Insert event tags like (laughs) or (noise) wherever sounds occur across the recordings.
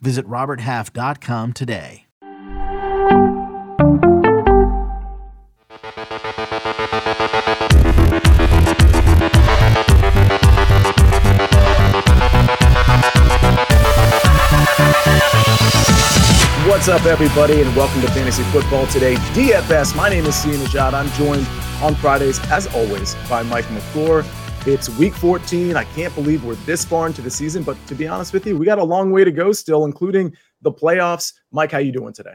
Visit RobertHalf.com today. What's up, everybody, and welcome to Fantasy Football Today DFS. My name is Sia Nejad. I'm joined on Fridays, as always, by Mike McClure. It's week 14. I can't believe we're this far into the season, but to be honest with you, we got a long way to go still, including the playoffs. Mike, how you doing today?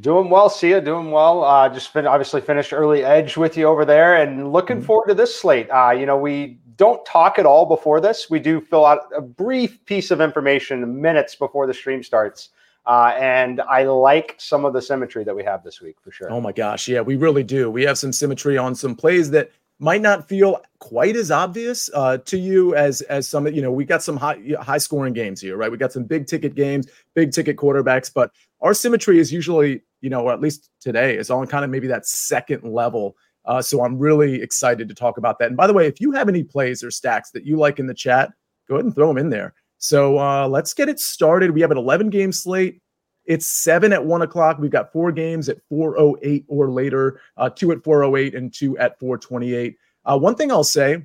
Doing well, Sia. Doing well. Uh, just fin- obviously finished early edge with you over there, and looking mm-hmm. forward to this slate. Uh, you know, we don't talk at all before this. We do fill out a brief piece of information minutes before the stream starts. Uh, and I like some of the symmetry that we have this week for sure. Oh my gosh, yeah, we really do. We have some symmetry on some plays that might not feel quite as obvious uh, to you as as some of you know we got some high high scoring games here right? We got some big ticket games big ticket quarterbacks but our symmetry is usually you know or at least today is on kind of maybe that second level. Uh, so i'm really excited to talk about that. And by the way if you have any plays or stacks that you like in the chat go ahead and throw them in there. So uh, let's get it started. We have an 11 game slate it's seven at one o'clock. We've got four games at 408 or later, uh, two at 408 and two at 428. Uh, one thing I'll say,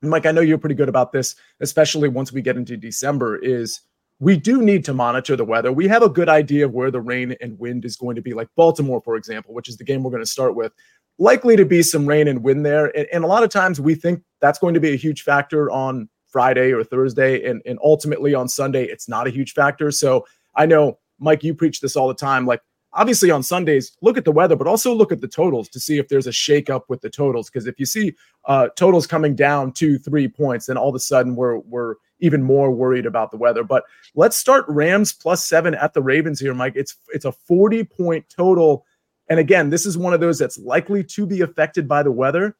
Mike, I know you're pretty good about this, especially once we get into December, is we do need to monitor the weather. We have a good idea of where the rain and wind is going to be, like Baltimore, for example, which is the game we're going to start with. Likely to be some rain and wind there. And, and a lot of times we think that's going to be a huge factor on Friday or Thursday. And, and ultimately on Sunday, it's not a huge factor. So I know Mike, you preach this all the time. Like, obviously on Sundays, look at the weather, but also look at the totals to see if there's a shakeup with the totals. Because if you see uh, totals coming down two, three points, then all of a sudden we're we're even more worried about the weather. But let's start Rams plus seven at the Ravens here, Mike. It's it's a 40 point total. And again, this is one of those that's likely to be affected by the weather.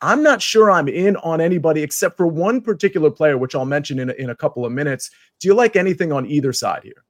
I'm not sure I'm in on anybody except for one particular player, which I'll mention in a, in a couple of minutes. Do you like anything on either side here?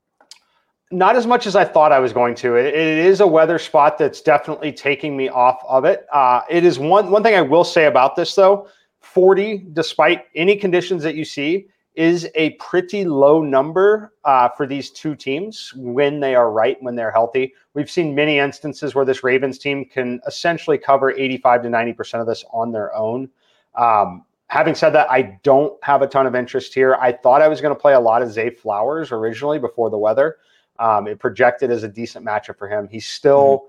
Not as much as I thought I was going to. it, it is a weather spot that's definitely taking me off of it. Uh, it is one one thing I will say about this though. 40, despite any conditions that you see, is a pretty low number uh, for these two teams when they are right, when they're healthy. We've seen many instances where this Ravens team can essentially cover 85 to 90% of this on their own. Um, having said that, I don't have a ton of interest here. I thought I was going to play a lot of Zay Flowers originally before the weather. Um, it projected as a decent matchup for him. He's still,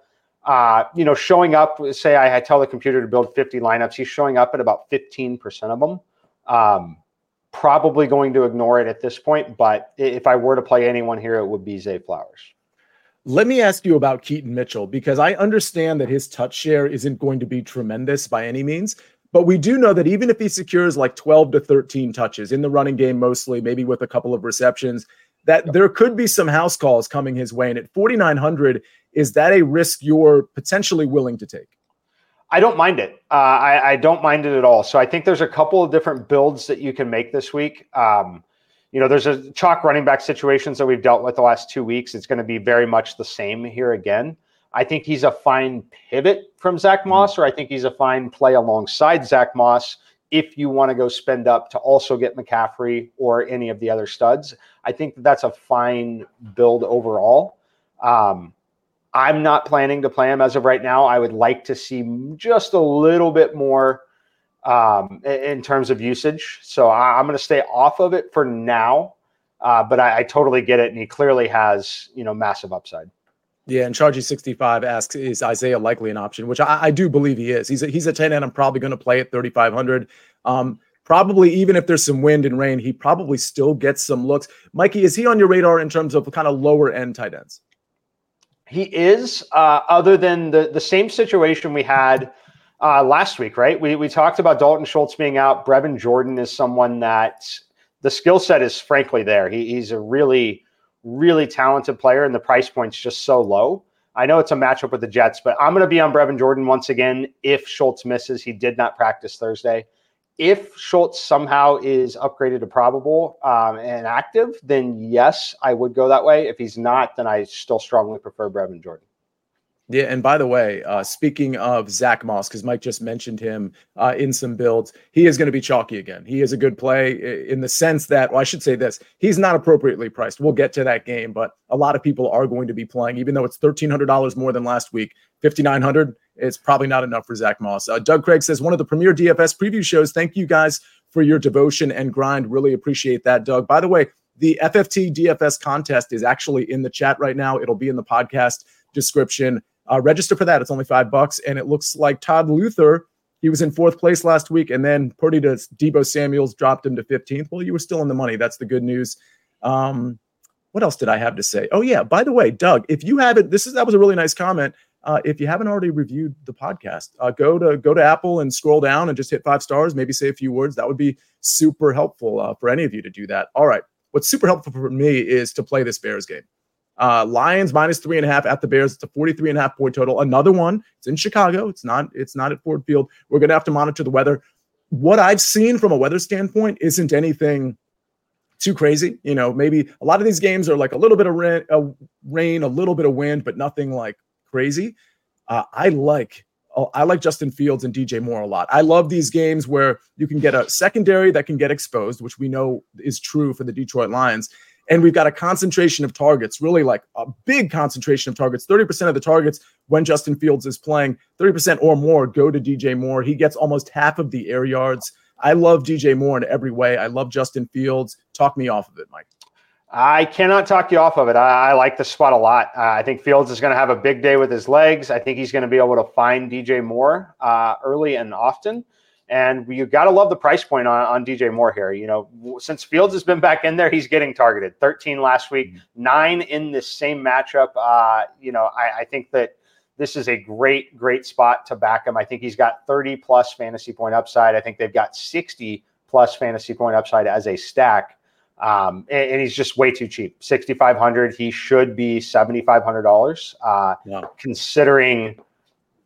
mm-hmm. uh, you know, showing up. Say I, I, tell the computer to build 50 lineups. He's showing up at about 15% of them. Um, probably going to ignore it at this point. But if I were to play anyone here, it would be Zay Flowers. Let me ask you about Keaton Mitchell because I understand that his touch share isn't going to be tremendous by any means. But we do know that even if he secures like 12 to 13 touches in the running game, mostly, maybe with a couple of receptions, that there could be some house calls coming his way. And at 4,900, is that a risk you're potentially willing to take? I don't mind it. Uh, I, I, don't mind it at all. So I think there's a couple of different builds that you can make this week. Um, you know, there's a chalk running back situations that we've dealt with the last two weeks. It's going to be very much the same here again. I think he's a fine pivot from Zack mm-hmm. Moss, or I think he's a fine play alongside Zack Moss if you want to go spend up to also get McCaffrey or any of the other studs. I think that's a fine build overall. Um, I'm not planning to play him as of right now. I would like to see just a little bit more um, in terms of usage. So I, am going to stay off of it for now. Uh, but I, I, totally get it, and he clearly has you know massive upside. Yeah, and Chargy65 asks, is Isaiah Likely an option? Which I, I do believe he is. He's a, he's a 10, and I'm probably going to play at 3,500. Um, probably even if there's some wind and rain, he probably still gets some looks. Mikey, is he on your radar in terms of kind of lower end tight ends? He is, uh, other than the, the same situation we had uh, last week, right? We, we talked about Dalton Schultz being out. Brevin Jordan is someone that the skill set is frankly there. He, he's a really really talented player, and the price point's just so low. I know it's a matchup with the Jets, but I'm going to be on Brevin Jordan once again if Schultz misses. He did not practice Thursday. If Schultz somehow is upgraded to probable um, and active, then yes, I would go that way. If he's not, then I still strongly prefer Brevin Jordan. Yeah, and by the way, uh, speaking of Zack Moss, because Mike just mentioned him uh, in some builds, he is going to be chalky again. He is a good play in the sense that, well, I should say this: he's not appropriately priced. We'll get to that game, but a lot of people are going to be playing, even though it's thirteen hundred dollars more than last week. Fifty nine hundred is probably not enough for Zack Moss. Uh, Doug Craig says one of the premier DFS preview shows. Thank you guys for your devotion and grind. Really appreciate that, Doug. By the way, the FFT DFS contest is actually in the chat right now. It'll be in the podcast description. Uh, register for that. It's only five bucks. And it looks like Todd Luther, he was in fourth place last week. And then pretty to Deebo Samuels dropped him to 15th. Well, you were still in the money. That's the good news. Um, what else did I have to say? Oh, yeah. By the way, Doug, if you haven't, this is that was a really nice comment. Uh, if you haven't already reviewed the podcast, uh, go to go to Apple and scroll down and just hit five stars. Maybe say a few words. That would be super helpful uh, for any of you to do that. All right. What's super helpful for me is to play this Bears game. Uh, Lions minus three and a half at the Bears. It's a 43 and a half point total. Another one. It's in Chicago. It's not, it's not at Ford Field. We're gonna have to monitor the weather. What I've seen from a weather standpoint isn't anything too crazy. You know, maybe a lot of these games are like a little bit of rain, a, rain, a little bit of wind, but nothing like crazy. Uh, I like oh, I like Justin Fields and DJ Moore a lot. I love these games where you can get a secondary that can get exposed, which we know is true for the Detroit Lions, and we've got a concentration of targets, really like a big concentration of targets. 30% of the targets when Justin Fields is playing, 30% or more go to DJ Moore. He gets almost half of the air yards. I love DJ Moore in every way. I love Justin Fields. Talk me off of it, Mike. I cannot talk you off of it. I, I like the spot a lot. Uh, I think Fields is going to have a big day with his legs. I think he's going to be able to find DJ Moore uh, early and often. And you got to love the price point on, on DJ Moore here. You know, since Fields has been back in there, he's getting targeted. 13 last week, mm-hmm. nine in this same matchup. Uh, you know, I, I think that this is a great, great spot to back him. I think he's got 30 plus fantasy point upside. I think they've got 60 plus fantasy point upside as a stack. Um, and, and, he's just way too cheap. 6,500. He should be $7,500. Uh, yeah. considering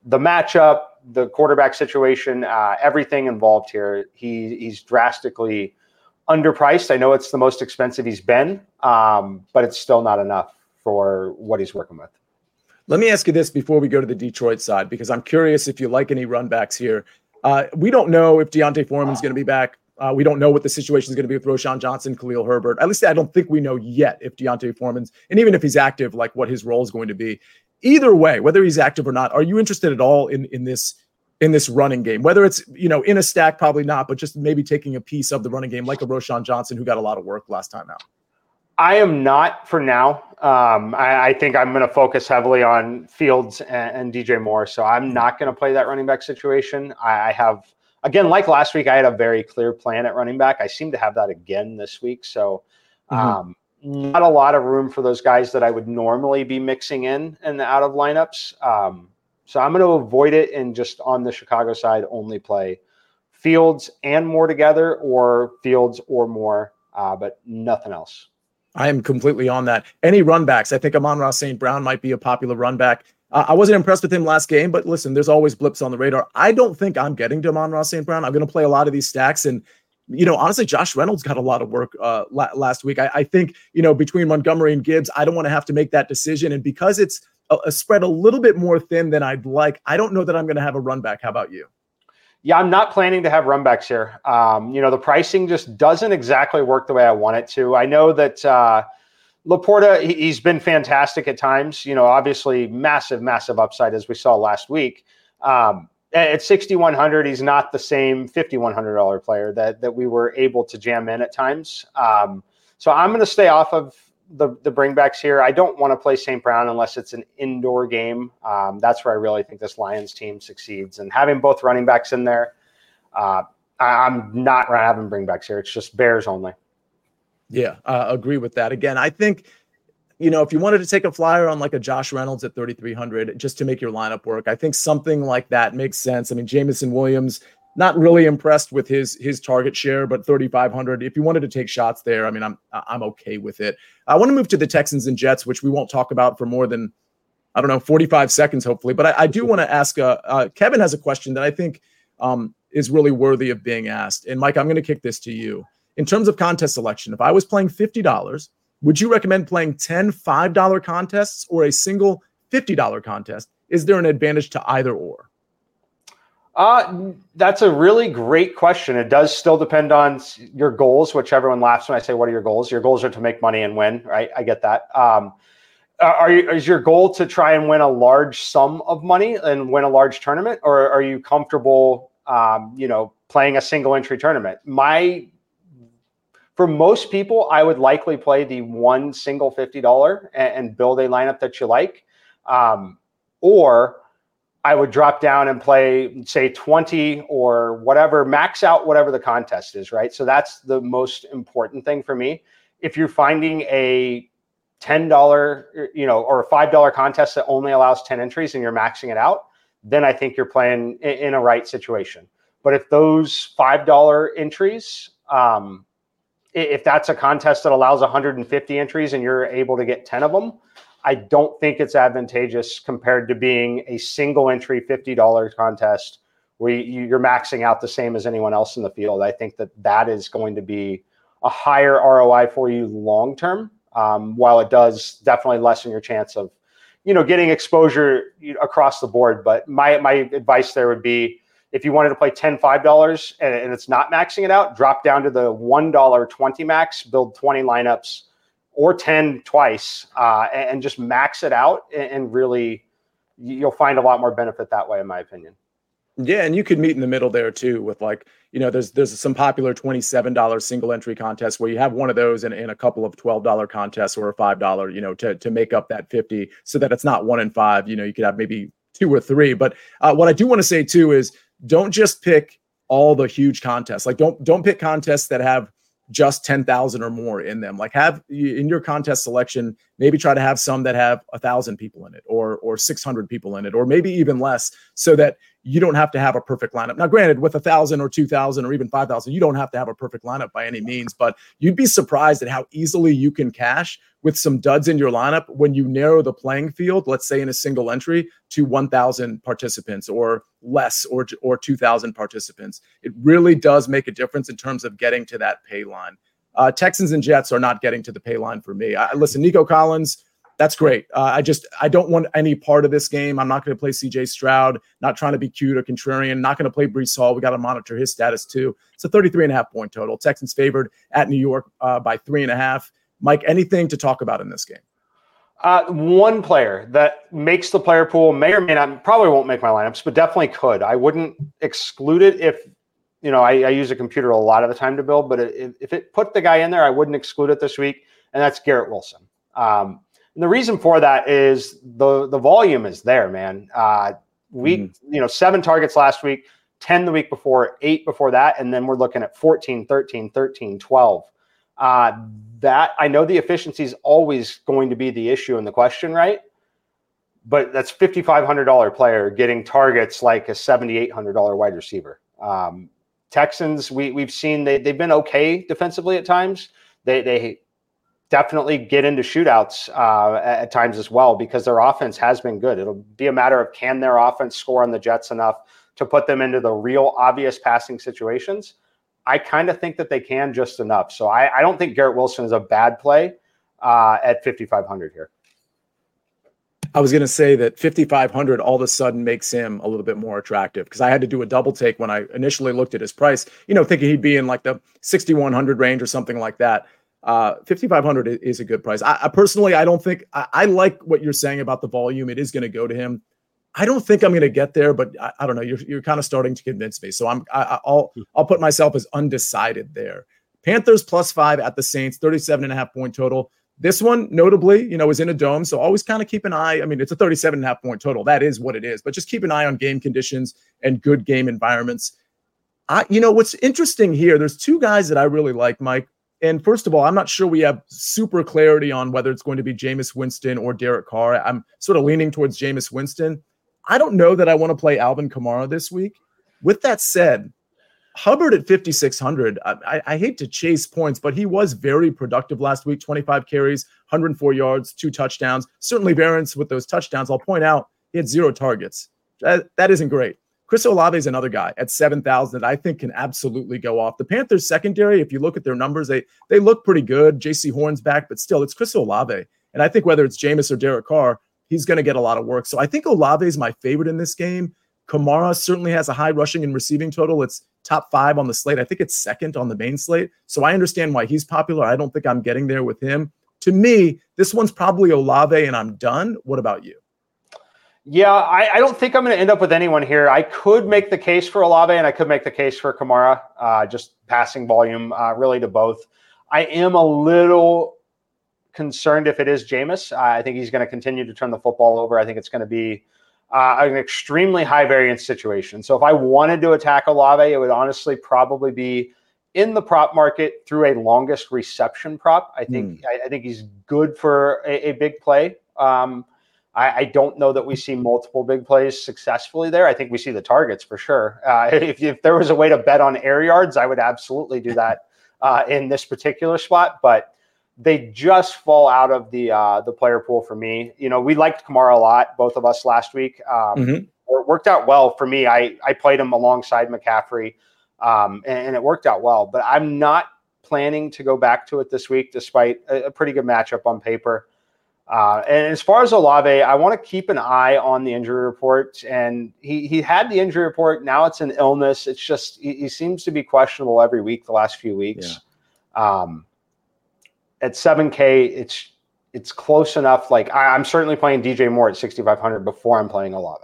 the matchup, the quarterback situation, uh, everything involved here. He he's drastically underpriced. I know it's the most expensive he's been, um, but it's still not enough for what he's working with. Let me ask you this before we go to the Detroit side, because I'm curious if you like any runbacks here. Uh, we don't know if D'Onta Foreman's going to be back. Uh, we don't know what the situation is going to be with Roschon Johnson, Khalil Herbert. At least I don't think we know yet if D'Onta Foreman's, and even if he's active, like what his role is going to be either way, whether he's active or not, are you interested at all in in this in this running game? Whether it's you know in a stack, probably not, but just maybe taking a piece of the running game, like a Roschon Johnson who got a lot of work last time out. I am not for now. Um, I, I, think I'm going to focus heavily on Fields and, and, DJ Moore, so I'm not going to play that running back situation. I, I have again, like last week, I had a very clear plan at running back. I seem to have that again this week. So, mm-hmm. Not a lot of room for those guys that I would normally be mixing in and out of lineups. Um, so I'm going to avoid it and just on the Chicago side only play Fields and more together, or Fields or more, uh, but nothing else. I am completely on that. Any runbacks? I think Amon-Ra St. Brown might be a popular runback. Uh, I wasn't impressed with him last game, but listen, there's always blips on the radar. I don't think I'm getting to Amon-Ra St. Brown. I'm going to play a lot of these stacks, and you know, honestly, Josh Reynolds got a lot of work uh, la- last week. I-, I, think, you know, between Montgomery and Gibbs, I don't want to have to make that decision. And because it's a, a spread a little bit more thin than I'd like, I don't know that I'm going to have a run back. How about you? Yeah, I'm not planning to have runbacks here. Um, you know, the pricing just doesn't exactly work the way I want it to. I know that uh, LaPorta, he, has been fantastic at times. You know, obviously massive, massive upside as we saw last week. Um, at 6100 he's not the same $5100 player that that we were able to jam in at times. Um, so i'm going to stay off of the the bringbacks here. I don't want to play st brown unless it's an indoor game. Um, that's where i really think this lions team succeeds. And having both running backs in there uh, I, am not having bringbacks here. It's just bears only. Yeah uh, agree with that. Again i think you know, if you wanted to take a flyer on like a Josh Reynolds at 3,300 just to make your lineup work, I think something like that makes sense. I mean, Jameson Williams, not really impressed with his his target share, but 3,500. If you wanted to take shots there, I mean, I'm I'm okay with it. I want to move to the Texans and Jets, which we won't talk about for more than I don't know 45 seconds, hopefully. But I, I do want to ask. Uh, uh, Kevin has a question that I think um, is really worthy of being asked. And Mike, I'm going to kick this to you. In terms of contest selection, if I was playing fifty dollars, would you recommend playing 10 $5 contests or a single $50 contest? Is there an advantage to either or? Uh, that's a really great question. It does still depend on your goals, which everyone laughs when I say, What are your goals? Your goals are to make money and win, right? I get that. Um, are you, is your goal to try and win a large sum of money and win a large tournament, or are you comfortable, um, you know, playing a single entry tournament? My, for most people, I would likely play the one single fifty dollar and, and, build a lineup that you like, um, or I would drop down and play, say, 20 or whatever, max out whatever the contest is, right? So that's the most important thing for me. If you're finding a $10, you know, or a $5 contest that only allows 10 entries and you're maxing it out, then I think you're playing in a right situation. But if those $5 entries, um, if that's a contest that allows 150 entries and you're able to get 10 of them, I don't think it's advantageous compared to being a single entry $50 contest where you're maxing out the same as anyone else in the field. I think that that is going to be a higher ROI for you long term, um, while it does definitely lessen your chance of, you know, getting exposure across the board. But my my advice there would be if you wanted to play 10 $5 and, and it's not maxing it out, drop down to the $1 20 max, build 20 lineups or 10 twice uh, and, just max it out and really you'll find a lot more benefit that way in my opinion. Yeah and you could meet in the middle there too with like you know there's there's some popular $27 single entry contests where you have one of those and, and a couple of $12 contests or a $5 you know to, to make up that 50 so that it's not one in five you know you could have maybe two or three. But uh, what i do want to say too is don't just pick all the huge contests like don't don't pick contests that have just 10,000 or more in them. Like have in your contest selection, maybe try to have some that have a thousand people in it or, or 600 people in it, or maybe even less so that you don't have to have a perfect lineup. Now, granted, with a thousand or 2000 or even 5000, you don't have to have a perfect lineup by any means, but you'd be surprised at how easily you can cash with some duds in your lineup when you narrow the playing field, let's say in a single entry to 1000 participants or less or, or 2000 participants. It really does make a difference in terms of getting to that pay line. Uh, Texans and Jets are not getting to the pay line for me. I, listen, Nico Collins, that's great. Uh, I just I don't want any part of this game. I'm not going to play C.J. Stroud. Not trying to be cute or contrarian. Not going to play Breece Hall. We got to monitor his status too. It's a 33 and a half point total. Texans favored at New York uh, by three and a half. Mike, anything to talk about in this game? Uh, one player that makes the player pool may or may not, probably won't make my lineups, but definitely could. I wouldn't exclude it if, you know, I, I use a computer a lot of the time to build, but if, if, it put the guy in there, I wouldn't exclude it this week, and that's Garrett Wilson. Um, and the reason for that is the the volume is there, man. Uh, week, mm. you know, seven targets last week, 10 the week before, eight before that, and then we're looking at 14, 13, 13, 12. Uh, that I know the efficiency is always going to be the issue in the question, right? But that's $5,500 player getting targets like a $7,800 wide receiver. Um, Texans, we, we've seen they, they've been okay defensively at times. They, they definitely get into shootouts uh, at, times as well because their offense has been good. It'll be a matter of can their offense score on the Jets enough to put them into the real obvious passing situations. I kind of think that they can just enough. So I, I, don't think Garrett Wilson is a bad play uh, at 5,500 here. I was going to say that 5,500 all of a sudden makes him a little bit more attractive because I had to do a double take when I initially looked at his price, you know, thinking he'd be in like the 6,100 range or something like that. Uh, 5500 is a good price. I, I personally, I don't think I, I, like what you're saying about the volume. It is going to go to him. I don't think I'm going to get there, but I, I, don't know. You're, you're kind of starting to convince me. So I'm, I, will. I'll put myself as undecided there. Panthers plus five at the Saints, 37 and a half point total. This one, notably, you know, is in a dome. So always kind of keep an eye. I mean, it's a 37 and a half point total. That is what it is, but just keep an eye on game conditions and good game environments. I, you know, what's interesting here, there's two guys that I really like, Mike. And first of all, I'm not sure we have super clarity on whether it's going to be Jameis Winston or Derek Carr. I'm sort of leaning towards Jameis Winston. I don't know that I want to play Alvin Kamara this week. With that said, Hubbard at 5,600. I, I, hate to chase points, but he was very productive last week 25 carries, 104 yards, two touchdowns. Certainly, variance with those touchdowns. I'll point out he had zero targets. That, that isn't great. Chris Olave is another guy at 7,000 that I think can absolutely go off. The Panthers secondary, if you look at their numbers, they they look pretty good. Jaycee Horn's back, but still, it's Chris Olave. And I think whether it's Jameis or Derek Carr, he's going to get a lot of work. So I think Olave is my favorite in this game. Kamara certainly has a high rushing and receiving total. It's top five on the slate. I think it's second on the main slate. So I understand why he's popular. I don't think I'm getting there with him. To me, this one's probably Olave, and I'm done. What about you? Yeah, I, I, don't think I'm going to end up with anyone here. I could make the case for Olave and I could make the case for Kamara, uh, just passing volume, uh, really to both. I am a little concerned if it is Jameis. I think he's going to continue to turn the football over. I think it's going to be uh, an extremely high variance situation. So if I wanted to attack Olave, it would honestly probably be in the prop market through a longest reception prop. I think mm. I, I, think he's good for a, a big play. Um, I, I, don't know that we see multiple big plays successfully there. I think we see the targets for sure. Uh, (laughs) if, if there was a way to bet on air yards, I would absolutely do that (laughs) uh, in this particular spot. But they just fall out of the uh, the player pool for me. You know, we liked Kamara a lot, both of us last week. Um, mm-hmm. It worked out well for me. I I played him alongside McCaffrey, um, and, and, it worked out well. But I'm not planning to go back to it this week, despite a, a pretty good matchup on paper. Uh, and as far as Olave, I want to keep an eye on the injury report. And he he had the injury report. Now it's an illness. It's just he, he seems to be questionable every week the last few weeks. Yeah. Um, at 7K, it's it's close enough. Like I, am certainly playing DJ Moore at 6,500 before I'm playing Olave.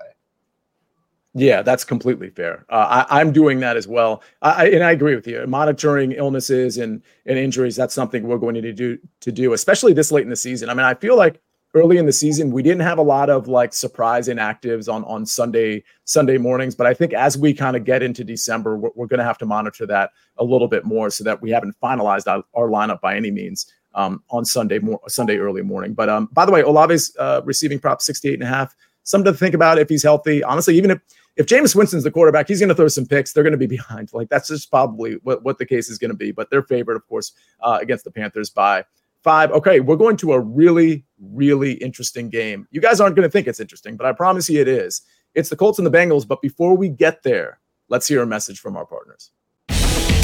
Yeah, that's completely fair. Uh, I, am doing that as well, I, and I agree with you. Monitoring illnesses and and injuries that's something we're going to do to do, especially this late in the season. I mean, I feel like early in the season we didn't have a lot of like surprise inactives on on Sunday Sunday mornings, but I think as we kind of get into December, we're, we're going to have to monitor that a little bit more so that we haven't finalized our, our lineup by any means um, on Sunday Sunday early morning. But um, by the way, Olave's uh, receiving prop 68 and a half. Something to think about if he's healthy. Honestly, even if if Jameis Winston's the quarterback, he's going to throw some picks. They're going to be (laughs) behind. Like that's just probably what, what the case is going to be. But they're favored, of course, uh, against the Panthers by five. Okay, we're going to a really, really interesting game. You guys aren't going to think it's interesting, but I promise you it is. It's the Colts and the Bengals. But before we get there, let's hear a message from our partners.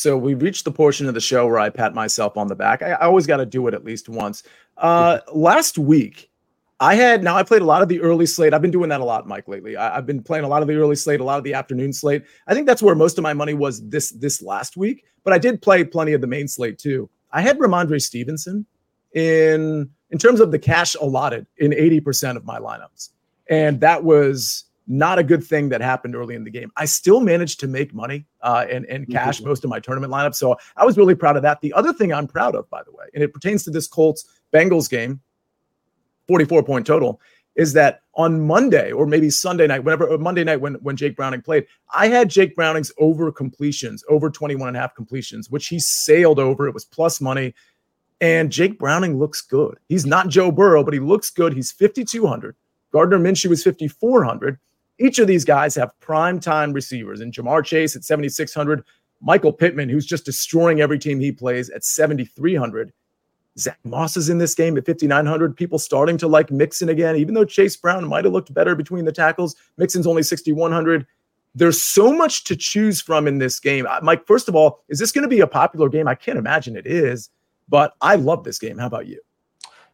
So we reached the portion of the show where I pat myself on the back. I, I always got to do it at least once. Uh, last week, I had now I played a lot of the early slate. I've been doing that a lot, Mike, lately. I, have been playing a lot of the early slate, a lot of the afternoon slate. I think that's where most of my money was this this last week. But I did play plenty of the main slate too. I had Rhamondre Stevenson in in terms of the cash allotted in 80% of my lineups. And that was not a good thing that happened early in the game. I still managed to make money uh, and, and cash mm-hmm. most of my tournament lineup. So I was really proud of that. The other thing I'm proud of, by the way, and it pertains to this Colts Bengals game, 44 point total, is that on Monday or maybe Sunday night, whenever Monday night when, when Jake Browning played, I had Jake Browning's over completions, over 21 and a half completions, which he sailed over. It was plus money. And Jake Browning looks good. He's not Joe Burrow, but he looks good. He's 5,200. Gardner Minshew is 5,400. Each of these guys have prime time receivers, and Ja'Marr Chase at 7,600, Michael Pittman, who's just destroying every team he plays at 7,300. Zack Moss is in this game at 5,900. People starting to like Mixon again, even though Chase Brown might have looked better between the tackles. Mixon's only 6,100. There's so much to choose from in this game. Mike, first of all, is this going to be a popular game? I can't imagine it is, but I love this game. How about you?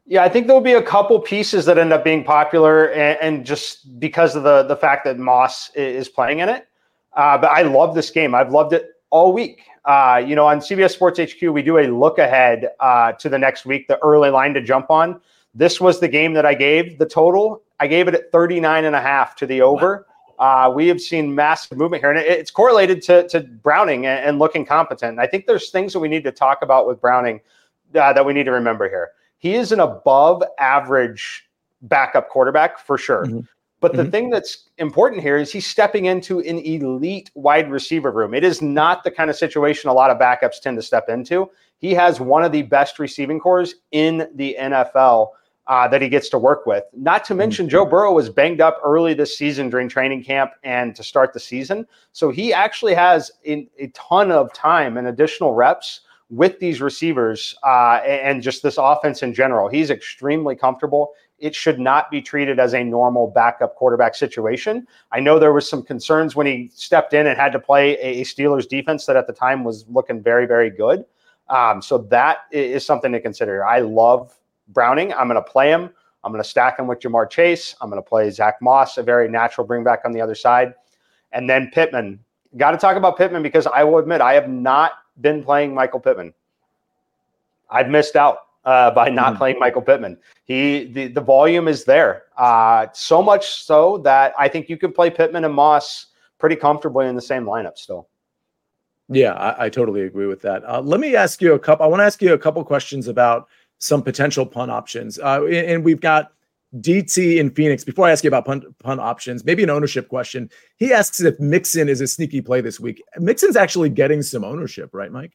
Yeah, I think there'll be a couple pieces that end up being popular, and, and just because of the the fact that Moss is playing in it. Uh, but I love this game. I've loved it all week. Uh, you know, on CBS Sports HQ, we do a look ahead uh, to the next week, the early line to jump on. This was the game that I gave the total. I gave it at 39 and a half to the over. Wow. Uh, we have seen massive movement here, and it, it's correlated to, to Browning and, and, looking competent. And I think there's things that we need to talk about with Browning uh, that we need to remember here. He is an above average backup quarterback for sure. Mm-hmm. But the mm-hmm. thing that's important here is he's stepping into an elite wide receiver room. It is not the kind of situation a lot of backups tend to step into. He has one of the best receiving corps in the NFL uh, that he gets to work with. Not to mention, Joe Burrow was banged up early this season during training camp and to start the season. So he actually has in, a ton of time and additional reps with these receivers uh, and just this offense in general. He's extremely comfortable. It should not be treated as a normal backup quarterback situation. I know there was some concerns when he stepped in and had to play a Steelers defense that at the time was looking very, very good. Um, so that is something to consider. I love Browning. I'm going to play him. I'm going to stack him with Ja'Marr Chase. I'm going to play Zack Moss, a very natural bring back on the other side. And then Pittman. Got to talk about Pittman because I will admit I have not been playing Michael Pittman. I've missed out uh, by not mm playing Michael Pittman. He the, the volume is there. Uh, so much so that I think you can play Pittman and Moss pretty comfortably in the same lineup still. Yeah, I, I totally agree with that. Uh, let me ask you a couple. I want to ask you a couple questions about some potential punt options. Uh, and we've got DT in Phoenix. Before I ask you about punt, punt options, maybe an ownership question. He asks if Mixon is a sneaky play this week. Mixon's actually getting some ownership, right, Mike?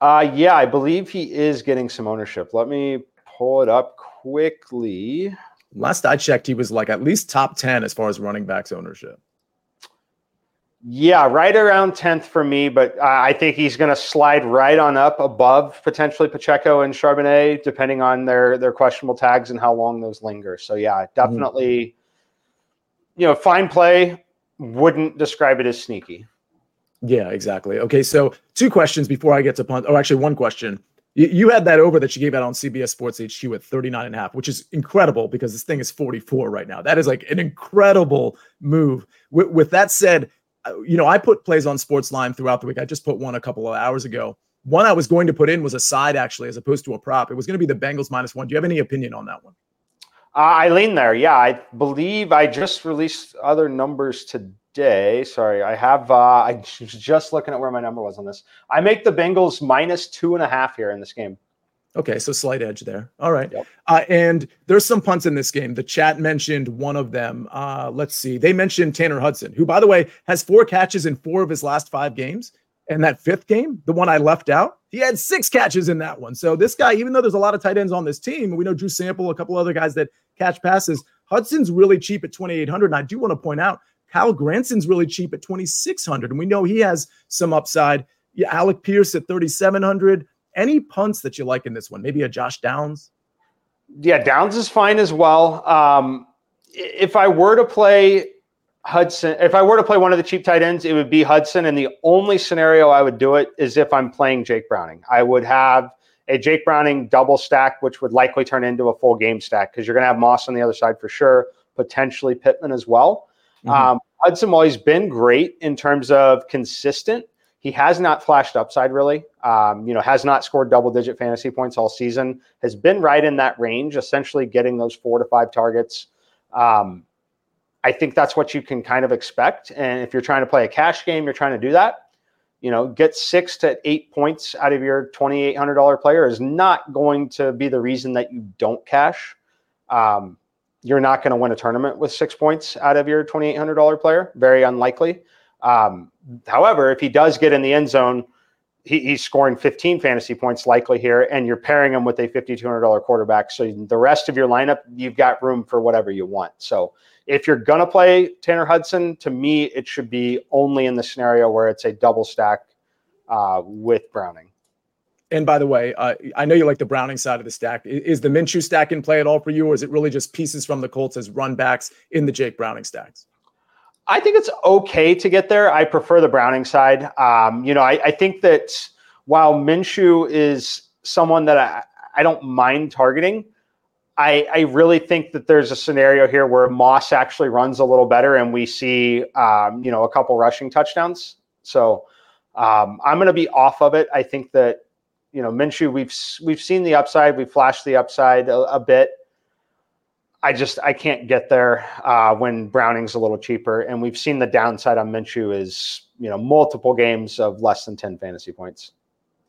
Uh, yeah, I believe he is getting some ownership. Let me pull it up quickly. Last I checked, he was like at least top 10 as far as running backs ownership. Yeah, right around 10th for me, but uh, I think he's going to slide right on up above potentially Pacheco and Charbonnet, depending on their their questionable tags and how long those linger. So yeah, mm-hmm. definitely, mm-hmm. you know, fine play. Wouldn't describe it as sneaky. Yeah, exactly. Okay, so two questions before I get to punt. Oh, actually, one question. You, you had that over that you gave out on CBS Sports HQ at 39 and a half, which is incredible because this thing is 44 right now. That is like an incredible move. with, with that said, you know, I put plays on Sportsline throughout the week. I just put one a couple of hours ago. One I was going to put in was a side actually, as opposed to a prop. It was going to be the Bengals minus one. Do you have any opinion on that one? Uh, I lean there. Yeah, I believe I just released other numbers today. Sorry, I have. Uh, I (laughs) was just looking at where my number was on this. I make the Bengals minus two and a half here in this game. Okay, so slight edge there. All right. Yep. Uh, and there's some punts in this game. The chat mentioned one of them. Uh, let's see. They mentioned Tanner Hudson, who, by the way, has four catches in four of his last five games. And that fifth game, the one I left out, he had six catches in that one. So this guy, even though there's a lot of tight ends on this team, we know Drew Sample, a couple other guys that catch passes, Hudson's really cheap at 2,800. And I do want to point out, Kylen Granson's really cheap at 2,600. And we know he has some upside. Yeah, Alec Pierce at 3,700. Any punts that you like in this one? Maybe a Josh Downs? Yeah, Downs is fine as well. Um, if I were to play Hudson, if I were to play one of the cheap tight ends, it would be Hudson. And the only scenario I would do it is if I'm playing Jake Browning. I would have a Jake Browning double stack, which would likely turn into a full game stack because you're going to have Moss on the other side for sure, potentially Pittman as well. Mm-hmm. Um, Hudson, always been great in terms of consistent, he has not flashed upside really. Um, you know, has not scored double digit fantasy points all season. Has been right in that range, essentially getting those four to five targets. Um, I think that's what you can kind of expect. And if you're trying to play a cash game, you're trying to do that. You know, get six to eight points out of your twenty-eight hundred dollar player is not going to be the reason that you don't cash. Um, you're not going to win a tournament with six points out of your twenty-eight hundred dollar player. Very unlikely. Um, however, if he does get in the end zone, he, he's scoring 15 fantasy points likely here, and you're pairing him with a $5,200 quarterback. So the rest of your lineup, you've got room for whatever you want. So if you're going to play Tanner Hudson, to me, it should be only in the scenario where it's a double stack uh, with Browning. And by the way, uh, I know you like the Browning side of the stack. Is the Minshew stack in play at all for you, or is it really just pieces from the Colts as run backs in the Jake Browning stacks? I think it's okay to get there. I prefer the Browning side. Um, you know, I, I, think that while Minshew is someone that I, I don't mind targeting, I, I, really think that there's a scenario here where Moss actually runs a little better and we see, um, you know, a couple rushing touchdowns. So um, I'm going to be off of it. I think that, you know, Minshew, we've we've seen the upside, we've flashed the upside a, a bit. I just I can't get there uh, when Browning's a little cheaper, and we've seen the downside on Minshew is you know multiple games of less than ten fantasy points.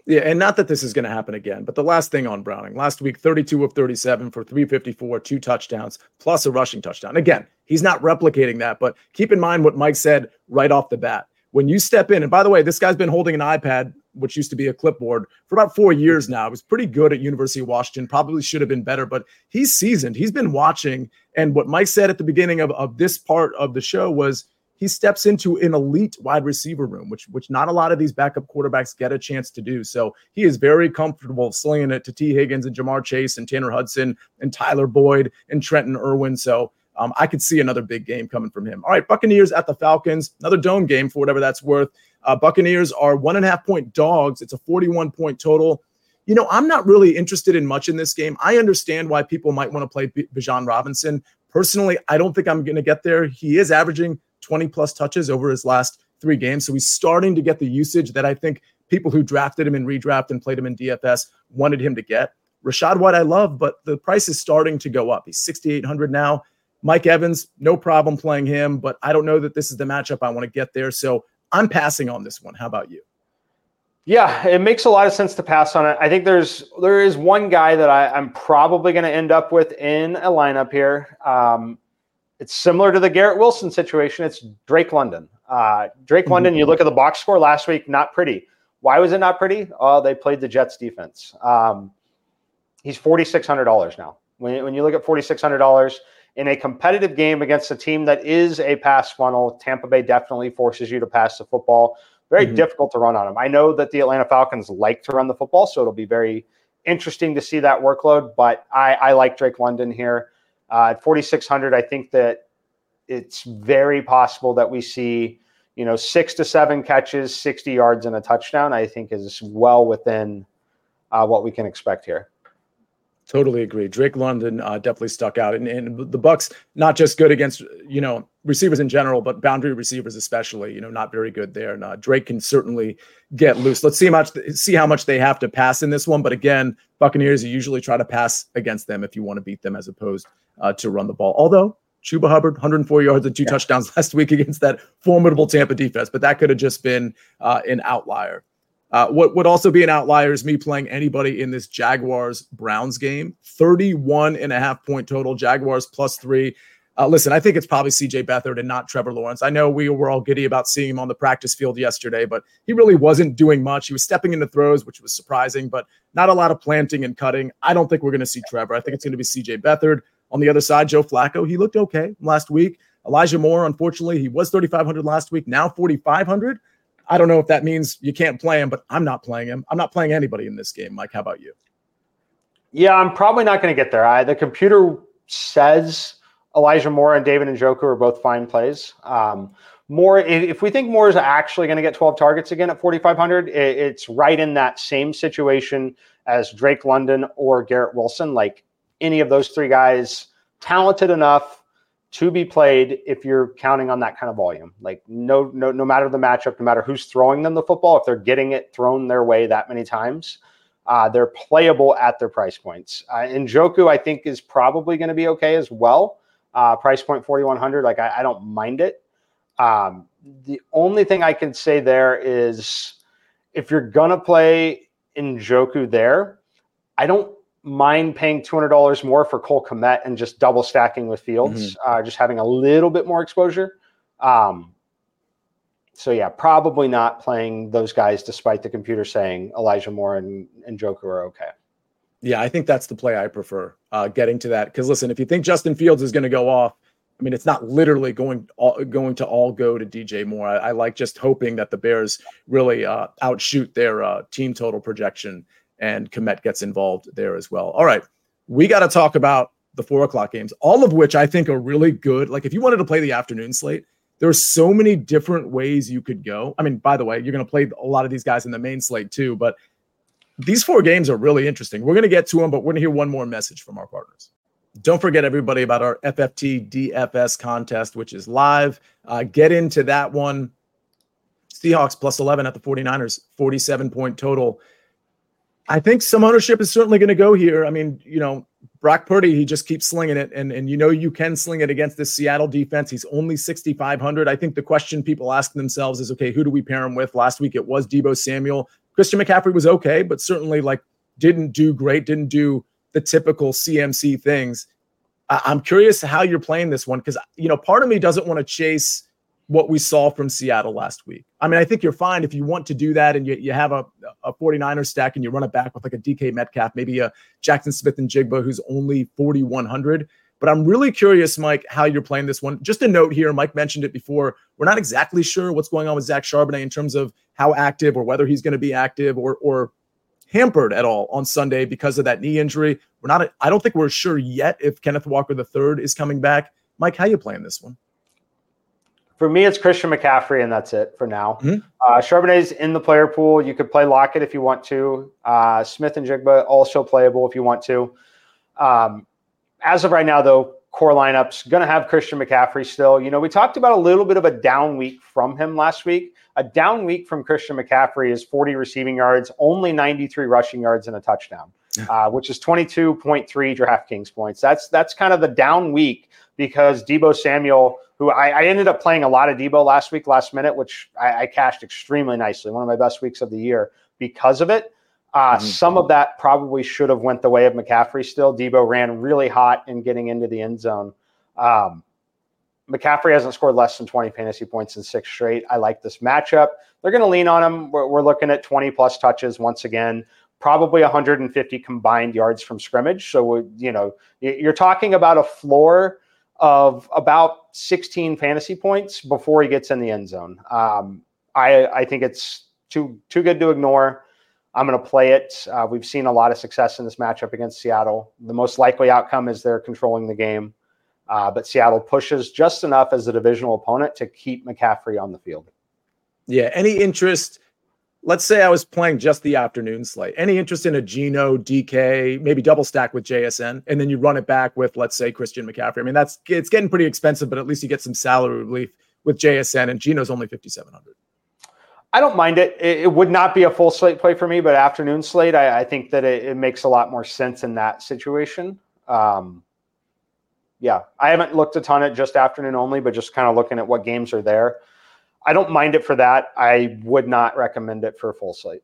Yeah, and not that this is going to happen again, but the last thing on Browning last week, 32 of 37 for 354, two touchdowns, plus a rushing touchdown. Again, he's not replicating that, but keep in mind what Mike said right off the bat. When you step in, and by the way, this guy's been holding an iPad, which used to be a clipboard, for about four years now. It was pretty good at University of Washington, probably should have been better, but he's seasoned. He's been watching. And what Mike said at the beginning of, of this part of the show was he steps into an elite wide receiver room, which which not a lot of these backup quarterbacks get a chance to do. So he is very comfortable slinging it to Tee Higgins and Ja'Marr Chase and Tanner Hudson and Tyler Boyd and Trenton Irwin. So um, I could see another big game coming from him. All right, Buccaneers at the Falcons, another dome game for whatever that's worth. Uh, Buccaneers are one and a half point dogs. It's a 41 point total. You know, I'm not really interested in much in this game. I understand why people might want to play B- Bijan Robinson. Personally, I don't think I'm going to get there. He is averaging 20 plus touches over his last three games. So he's starting to get the usage that I think people who drafted him in redraft and played him in DFS wanted him to get. Rachaad White, I love, but the price is starting to go up. He's 6,800 now. Mike Evans, no problem playing him, but I don't know that this is the matchup I want to get there. So I'm passing on this one. How about you? Yeah, it makes a lot of sense to pass on it. I think there's there is one guy that I, am probably going to end up with in a lineup here. Um, it's similar to the Garrett Wilson situation. It's Drake London. Uh, Drake mm-hmm. London. You look at the box score last week, not pretty. Why was it not pretty? Oh, they played the Jets defense. Um, he's forty six hundred dollars now. When, when you look at forty six hundred dollars in a competitive game against a team that is a pass funnel, Tampa Bay definitely forces you to pass the football. Very mm-hmm. difficult to run on them. I know that the Atlanta Falcons like to run the football, so it'll be very interesting to see that workload. But I, I like Drake London here uh, at 4600. I think that it's very possible that we see you know six to seven catches, 60 yards, and a touchdown. I think is well within uh, what we can expect here. Totally agree. Drake London uh, definitely stuck out, and, and the Bucs not just good against you know receivers in general, but boundary receivers especially. You know, not very good there. And uh, Drake can certainly get loose. Let's see how much see how much they have to pass in this one. But again, Buccaneers usually try to pass against them if you want to beat them, as opposed uh, to run the ball. Although Chuba Hubbard, 104 yards and two yeah. touchdowns (laughs) last week against that formidable Tampa defense, but that could have just been uh, an outlier. Uh, what would also be an outlier is me playing anybody in this Jaguars Browns game. 31 and a half point total, Jaguars plus three. Uh, listen, I think it's probably CJ Beathard and not Trevor Lawrence. I know we were all giddy about seeing him on the practice field yesterday, but he really wasn't doing much. He was stepping into throws, which was surprising, but not a lot of planting and cutting. I don't think we're going to see Trevor. I think it's going to be CJ Beathard. On the other side, Joe Flacco, he looked okay last week. Elijah Moore, unfortunately, he was 3,500 last week, now 4,500. I don't know if that means you can't play him, but I'm not playing him. I'm not playing anybody in this game. Mike, how about you? Yeah, I'm probably not going to get there. I, the computer says Elijah Moore and David and Njoku are both fine plays. Um, Moore, if we think Moore is actually going to get 12 targets again at 4,500, it's right in that same situation as Drake London or Garrett Wilson. Like any of those three guys, talented enough, to be played if you're counting on that kind of volume. Like no, no, no matter the matchup, no matter who's throwing them the football, if they're getting it thrown their way that many times, uh, they're playable at their price points. Uh, Njoku, I think, is probably going to be okay as well. Uh, price point 4100 like I, I don't mind it. Um, the only thing I can say there is if you're gonna play Njoku there, I don't mind paying $200 more for Cole Kmet and just double stacking with Fields, mm-hmm. uh, just having a little bit more exposure. Um, so yeah, probably not playing those guys, despite the computer saying Elijah Moore and, and Joker are okay. Yeah, I think that's the play I prefer. Uh, getting to that because listen, if you think Justin Fields is going to go off, I mean, it's not literally going all, going to all go to DJ Moore. I, I like just hoping that the Bears really uh, outshoot their uh, team total projection and Kmet gets involved there as well. All right, we got to talk about the four o'clock games, all of which I think are really good. Like if you wanted to play the afternoon slate, there are so many different ways you could go. I mean, by the way, you're going to play a lot of these guys in the main slate too, but these four games are really interesting. We're going to get to them, but we're going to hear one more message from our partners. Don't forget, everybody, about our FFT DFS contest, which is live. Uh, get into that one. Seahawks plus 11 at the 49ers, 47 point total. I think some ownership is certainly going to go here. I mean, you know, Brock Purdy, he just keeps slinging it, and and you know you can sling it against this Seattle defense. He's only 6,500. I think the question people ask themselves is, okay, who do we pair him with? Last week it was Debo Samuel. Christian McCaffrey was okay, but certainly like didn't do great, didn't do the typical CMC things. I- I'm curious how you're playing this one because you know part of me doesn't want to chase what we saw from Seattle last week. I mean, I think you're fine if you want to do that and you, you have a, a 49er stack and you run it back with like a DK Metcalf, maybe a Jackson Smith-Njigba who's only 4,100. But I'm really curious, Mike, how you're playing this one. Just a note here, Mike mentioned it before. We're not exactly sure what's going on with Zach Charbonnet in terms of how active or whether he's going to be active or or hampered at all on Sunday because of that knee injury. We're not. I don't think we're sure yet if Kenneth Walker III is coming back. Mike, how you playing this one? For me, it's Christian McCaffrey, and that's it for now. Mm-hmm. Uh, Charbonnet's in the player pool. You could play Lockett if you want to. Uh, Smith-Njigba also playable if you want to. Um, as of right now, though, core lineups going to have Christian McCaffrey still. You know, we talked about a little bit of a down week from him last week. A down week from Christian McCaffrey is 40 receiving yards, only 93 rushing yards, and a touchdown, uh, which is 22.3 DraftKings points. That's that's kind of the down week because Deebo Samuel who I, I, ended up playing a lot of Deebo last week, last minute, which I, I, cashed extremely nicely. One of my best weeks of the year because of it. Uh, mm-hmm. Some of that probably should have went the way of McCaffrey. Still, Deebo ran really hot in getting into the end zone. Um, McCaffrey hasn't scored less than 20 fantasy points in six straight. I like this matchup. They're going to lean on him. We're, we're looking at 20 plus touches once again probably 150 combined yards from scrimmage. So, you know, you're talking about a floor of about 16 fantasy points before he gets in the end zone. Um, I, I think it's too too good to ignore. I'm going to play it. Uh, we've seen a lot of success in this matchup against Seattle. The most likely outcome is they're controlling the game, uh, but Seattle pushes just enough as a divisional opponent to keep McCaffrey on the field. Yeah. Any interest let's say I was playing just the afternoon slate. Any interest in a Geno, DK, maybe double stack with JSN, and then you run it back with, let's say, Christian McCaffrey. I mean, that's it's getting pretty expensive, but at least you get some salary relief with JSN, and Geno's only 5,700. I don't mind it. it. would not be a full slate play for me, but afternoon slate, I, I think that it, it, makes a lot more sense in that situation. Um, yeah, I haven't looked a ton at just afternoon only, but just kind of looking at what games are there. I don't mind it for that. I would not recommend it for a full slate.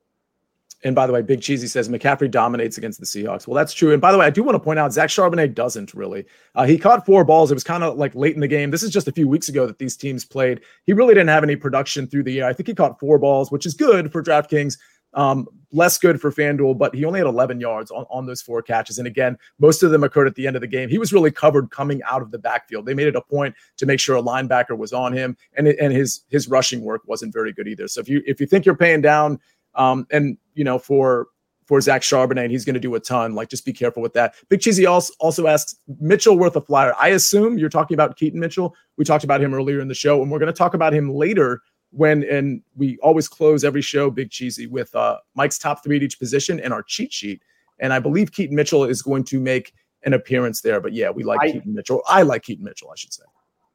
And by the way, Big Cheesy says McCaffrey dominates against the Seahawks. Well, that's true. And by the way, I do want to point out Zach Charbonnet doesn't really. Uh, he caught four balls. It was kind of like late in the game. This is just a few weeks ago that these teams played. He really didn't have any production through the year. I think he caught four balls, which is good for DraftKings. Um, less good for FanDuel, but he only had 11 yards on, on those four catches. And again, most of them occurred at the end of the game. He was really covered coming out of the backfield. They made it a point to make sure a linebacker was on him, and and his his rushing work wasn't very good either. So if you if you think you're paying down, um, and you know for for Zach Charbonnet, and he's going to do a ton. Like, just be careful with that. Big Cheesy also also asks Mitchell worth a flyer. I assume you're talking about Keaton Mitchell. We talked about him earlier in the show, and we're going to talk about him later when and we always close every show big cheesy with uh, Mike's top three at each position and our cheat sheet. And I believe Keaton Mitchell is going to make an appearance there. But yeah, we like I, Keaton Mitchell. I like Keaton Mitchell, I should say.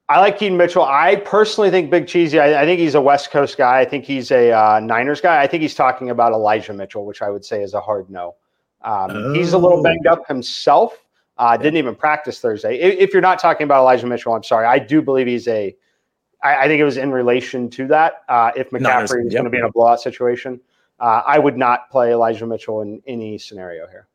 I like Keaton Mitchell. I personally think Big Cheesy. I, I think he's a West Coast guy. I think he's a uh, Niners guy. I think he's talking about Elijah Mitchell, which I would say is a hard no. Um, oh. He's a little banged up himself. Uh, didn't even practice Thursday. If, if you're not talking about Elijah Mitchell, I'm sorry. I do believe he's a I, I think it was in relation to that. Uh, if McCaffrey is yep. going to be in a blowout situation, uh, I would not play Elijah Mitchell in any scenario here.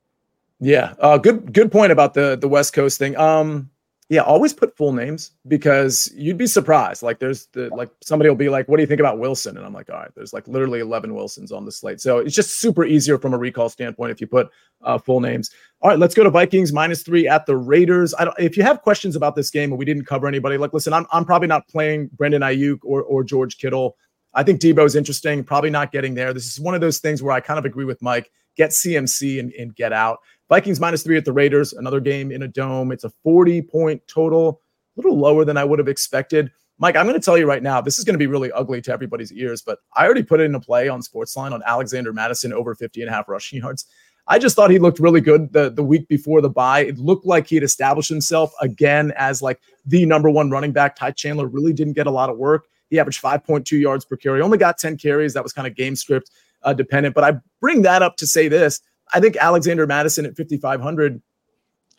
Yeah, uh, good good point about the the West Coast thing. Um, yeah, always put full names because you'd be surprised. Like there's the like somebody will be like, "What do you think about Wilson?" And I'm like, "All right, there's like literally 11 Wilsons on the slate." So it's just super easier from a recall standpoint if you put uh, full names. All right, let's go to Vikings minus three at the Raiders. I don't. If you have questions about this game and we didn't cover anybody, like listen, I'm I'm probably not playing Brandon Aiyuk or or George Kittle. I think Deebo's interesting. Probably not getting there. This is one of those things where I kind of agree with Mike. Get CMC and, and get out. Vikings minus three at the Raiders, another game in a dome. It's a 40 point total, a little lower than I would have expected. Mike, I'm going to tell you right now, this is going to be really ugly to everybody's ears, but I already put it in a play on Sportsline on Alexander Mattison over 50 and a half rushing yards. I just thought he looked really good the, the week before the bye. It looked like he had established himself again as like the number one running back. Ty Chandler really didn't get a lot of work. He averaged 5.2 yards per carry, only got 10 carries. That was kind of game script uh, dependent. But I bring that up to say this I think Alexander Mattison at 5,500.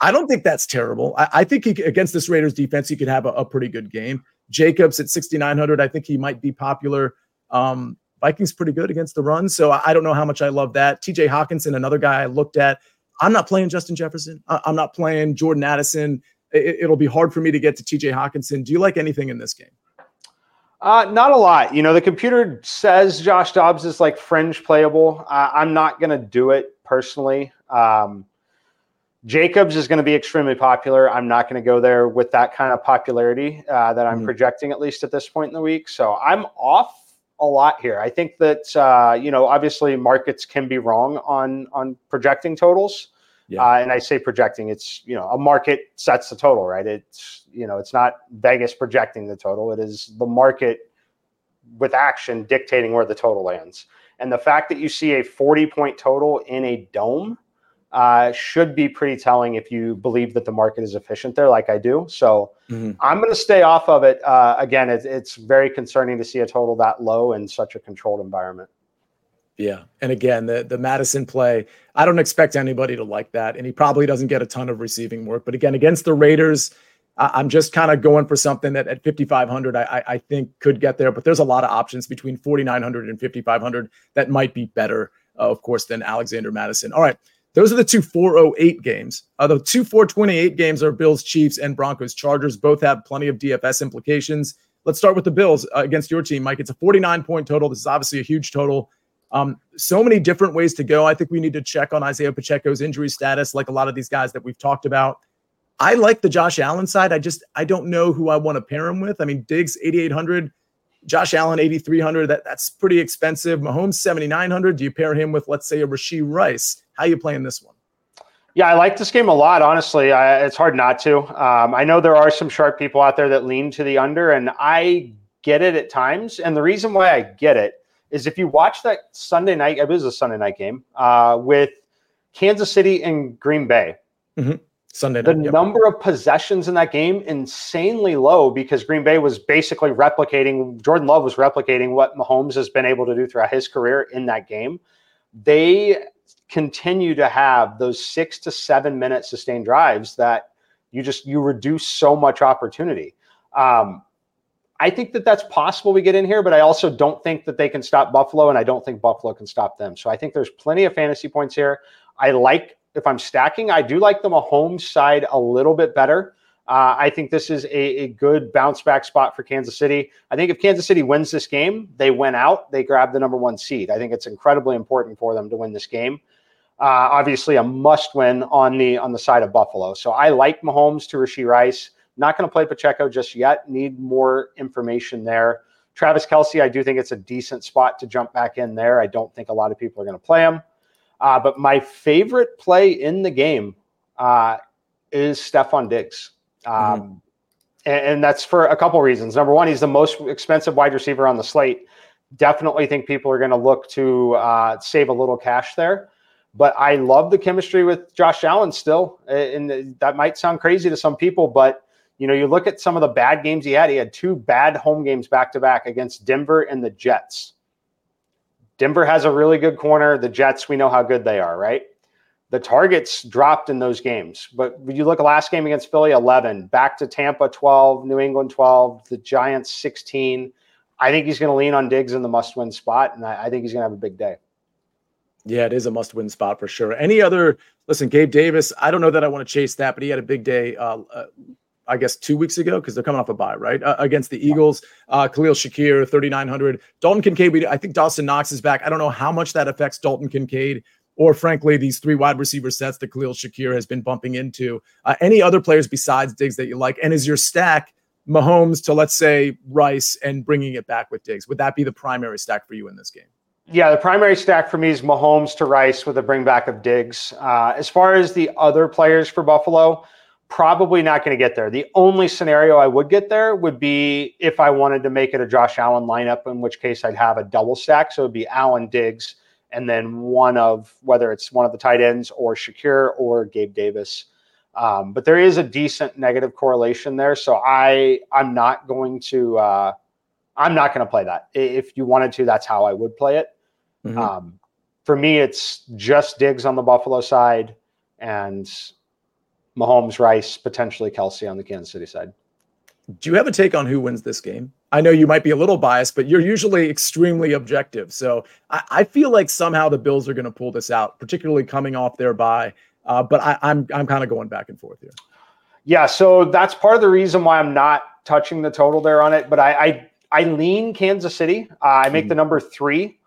I don't think that's terrible. I, I think he, against this Raiders defense, he could have a, a, pretty good game. Jacobs at 6,900. I think he might be popular. Um, Vikings pretty good against the run. So I, I don't know how much I love that. TJ Hockenson, another guy I looked at. I'm not playing Justin Jefferson. I, am not playing Jordan Addison. It, will be hard for me to get to TJ Hockenson. Do you like anything in this game? Uh, not a lot. You know, the computer says Josh Dobbs is like fringe playable. Uh, I'm not going to do it personally. Um, Jacobs is going to be extremely popular. I'm not going to go there with that kind of popularity uh, that I'm mm-hmm. projecting, at least at this point in the week. So I'm off a lot here. I think that uh, you know, obviously, markets can be wrong on on projecting totals. Yeah. Uh, and I say projecting, it's you know, a market sets the total, right? It's you know, it's not Vegas projecting the total. It is the market with action dictating where the total lands. And the fact that you see a 40 point total in a dome uh, should be pretty telling if you believe that the market is efficient there, like I do. So mm-hmm. I'm going to stay off of it. Uh, again, it, it's very concerning to see a total that low in such a controlled environment. Yeah. And again, the, the Mattison play, I don't expect anybody to like that. And he probably doesn't get a ton of receiving work. But again, against the Raiders, I, am just kind of going for something that at 5,500, I, I think could get there. But there's a lot of options between 4,900 and 5,500 that might be better, uh, of course, than Alexander Mattison. All right. Those are the two 408 games. Uh, the two 428 games are Bills, Chiefs, and Broncos, Chargers. Both have plenty of DFS implications. Let's start with the Bills uh, against your team, Mike. It's a 49 point total. This is obviously a huge total. Um, so many different ways to go. I think we need to check on Isaiah Pacheco's injury status, like a lot of these guys that we've talked about. I like the Josh Allen side. I just I don't know who I want to pair him with. I mean, Diggs 8800, Josh Allen 8300. That that's pretty expensive. Mahomes 7900. Do you pair him with let's say a Rashee Rice? How you playing this one? Yeah, I like this game a lot. Honestly, I, it's hard not to. Um, I know there are some sharp people out there that lean to the under, and I get it at times. And the reason why I get it is if you watch that Sunday night, it was a Sunday night game uh, with Kansas City and Green Bay. Mm-hmm. Sunday night, the yep. number of possessions in that game insanely low because Green Bay was basically replicating Jordan Love was replicating what Mahomes has been able to do throughout his career in that game. They continue to have those six to seven minute sustained drives that you just you reduce so much opportunity. Um, I think that that's possible we get in here, but I also don't think that they can stop Buffalo, and I don't think Buffalo can stop them. So I think there's plenty of fantasy points here. I like if I'm stacking, I do like the Mahomes side a little bit better. Uh, I think this is a, a, good bounce back spot for Kansas City. I think if Kansas City wins this game, they win out, they grab the number one seed. I think it's incredibly important for them to win this game. Uh, obviously, a must win on the on the side of Buffalo. So I like Mahomes to Rashee Rice. Not going to play Pacheco just yet. Need more information there. Travis Kelce, I do think it's a decent spot to jump back in there. I don't think a lot of people are going to play him. Uh, but my favorite play in the game uh, is Stefon Diggs. Um, mm-hmm. and, and, that's for a couple reasons. Number one, he's the most expensive wide receiver on the slate. Definitely think people are going to look to uh, save a little cash there. But I love the chemistry with Josh Allen still. And that might sound crazy to some people, but you know, you look at some of the bad games he had. He had two bad home games back to back against Denver and the Jets. Denver has a really good corner. The Jets, we know how good they are, right? The targets dropped in those games. But when you look last game against Philly, 11, back to Tampa, 12, New England, 12, the Giants, 16. I think he's going to lean on Diggs in the must win spot, and I, I think he's going to have a big day. Yeah, it is a must-win spot for sure. Any other? Listen, Gabe Davis. I don't know that I want to chase that, but he had a big day. Uh, uh, I guess two weeks ago because they're coming off a bye, right? Uh, against the Eagles, uh, Khalil Shakir, 3,900. Dalton Kincaid, I think Dawson Knox is back. I don't know how much that affects Dalton Kincaid or, frankly, these three wide receiver sets that Khalil Shakir has been bumping into. Uh, any other players besides Diggs that you like? And is your stack Mahomes to, let's say, Rice and bringing it back with Diggs? Would that be the primary stack for you in this game? Yeah, the primary stack for me is Mahomes to Rice with a bring back of Diggs. Uh, as far as the other players for Buffalo, probably not going to get there. The only scenario I would get there would be if I wanted to make it a Josh Allen lineup, in which case I'd have a double stack. So it'd be Allen Diggs and then one of whether it's one of the tight ends or Shakir or Gabe Davis. Um, but there is a decent negative correlation there. So I I'm not going to uh, I'm not going to play that. If you wanted to, that's how I would play it. Mm-hmm. Um, for me, it's just Diggs on the Buffalo side and Mahomes, Rice, potentially Kelce on the Kansas City side. Do you have a take on who wins this game? I know you might be a little biased, but you're usually extremely objective. So I, I feel like somehow the Bills are going to pull this out, particularly coming off their bye. Uh, but I, I'm I'm kind of going back and forth here. Yeah, so that's part of the reason why I'm not touching the total there on it. But I I, I lean Kansas City. Uh, I make mm. the number three.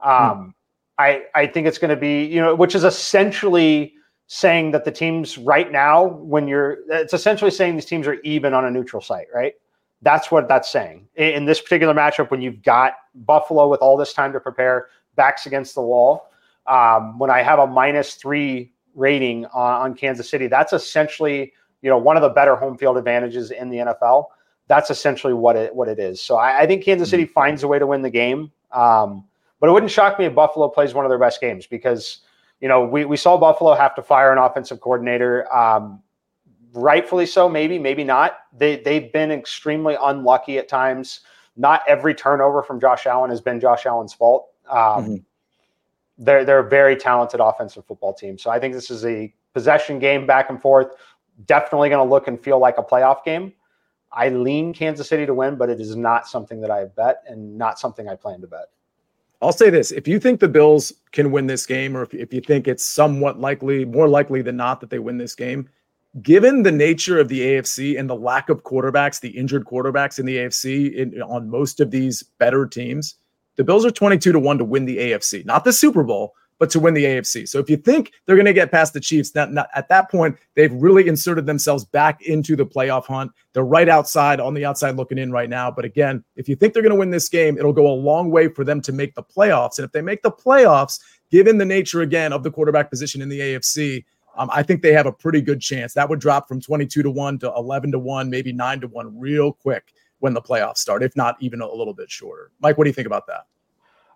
Um, mm. I I think it's going to be you know which is essentially saying that the teams right now when you're it's essentially saying these teams are even on a neutral site, right? That's what that's saying. In this particular matchup, when you've got Buffalo with all this time to prepare, backs against the wall, um, when I have a minus three rating on, on Kansas City, that's essentially you know one of the better home field advantages in the NFL. That's essentially what it what it is. So I, I think Kansas City mm-hmm. finds a way to win the game. Um, but it wouldn't shock me if Buffalo plays one of their best games because you know we, we saw Buffalo have to fire an offensive coordinator. Um, rightfully so, maybe, maybe not. They they've been extremely unlucky at times. Not every turnover from Josh Allen has been Josh Allen's fault. Um, mm-hmm. They're they're a very talented offensive football team. So I think this is a possession game back and forth. Definitely going to look and feel like a playoff game. I lean Kansas City to win, but it is not something that I bet and not something I plan to bet. I'll say this: if you think the Bills can win this game, or if, if you think it's somewhat likely, more likely than not, that they win this game, given the nature of the AFC and the lack of quarterbacks, the injured quarterbacks in the AFC in, on most of these better teams, the Bills are 22 to 1 to win the AFC, not the Super Bowl, but to win the AFC. So if you think they're going to get past the Chiefs, not, not, at that point, they've really inserted themselves back into the playoff hunt. They're right outside, on the outside looking in right now. But again, if you think they're going to win this game, it'll go a long way for them to make the playoffs. And if they make the playoffs, given the nature again of the quarterback position in the AFC, um, I think they have a pretty good chance. That would drop from 22 to 1 to 11 to 1, maybe 9 to 1 real quick when the playoffs start, if not even a, a little bit shorter. Mike, what do you think about that?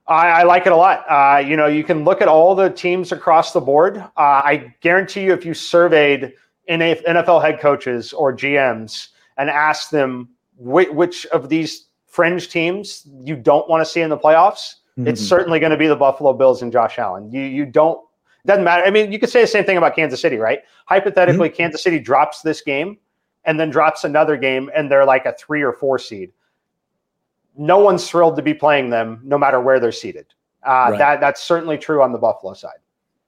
I, I like it a lot. Uh, you know, you can look at all the teams across the board. Uh, I guarantee you, if you surveyed NFL head coaches or GMs and asked them which, which of these fringe teams you don't want to see in the playoffs, mm-hmm. it's certainly going to be the Buffalo Bills and Josh Allen. You you don't doesn't matter. I mean, you could say the same thing about Kansas City, right? Hypothetically, mm-hmm. Kansas City drops this game and then drops another game, and they're like a three or four seed. No one's thrilled to be playing them, no matter where they're seated. Uh, right. That that's certainly true on the Buffalo side.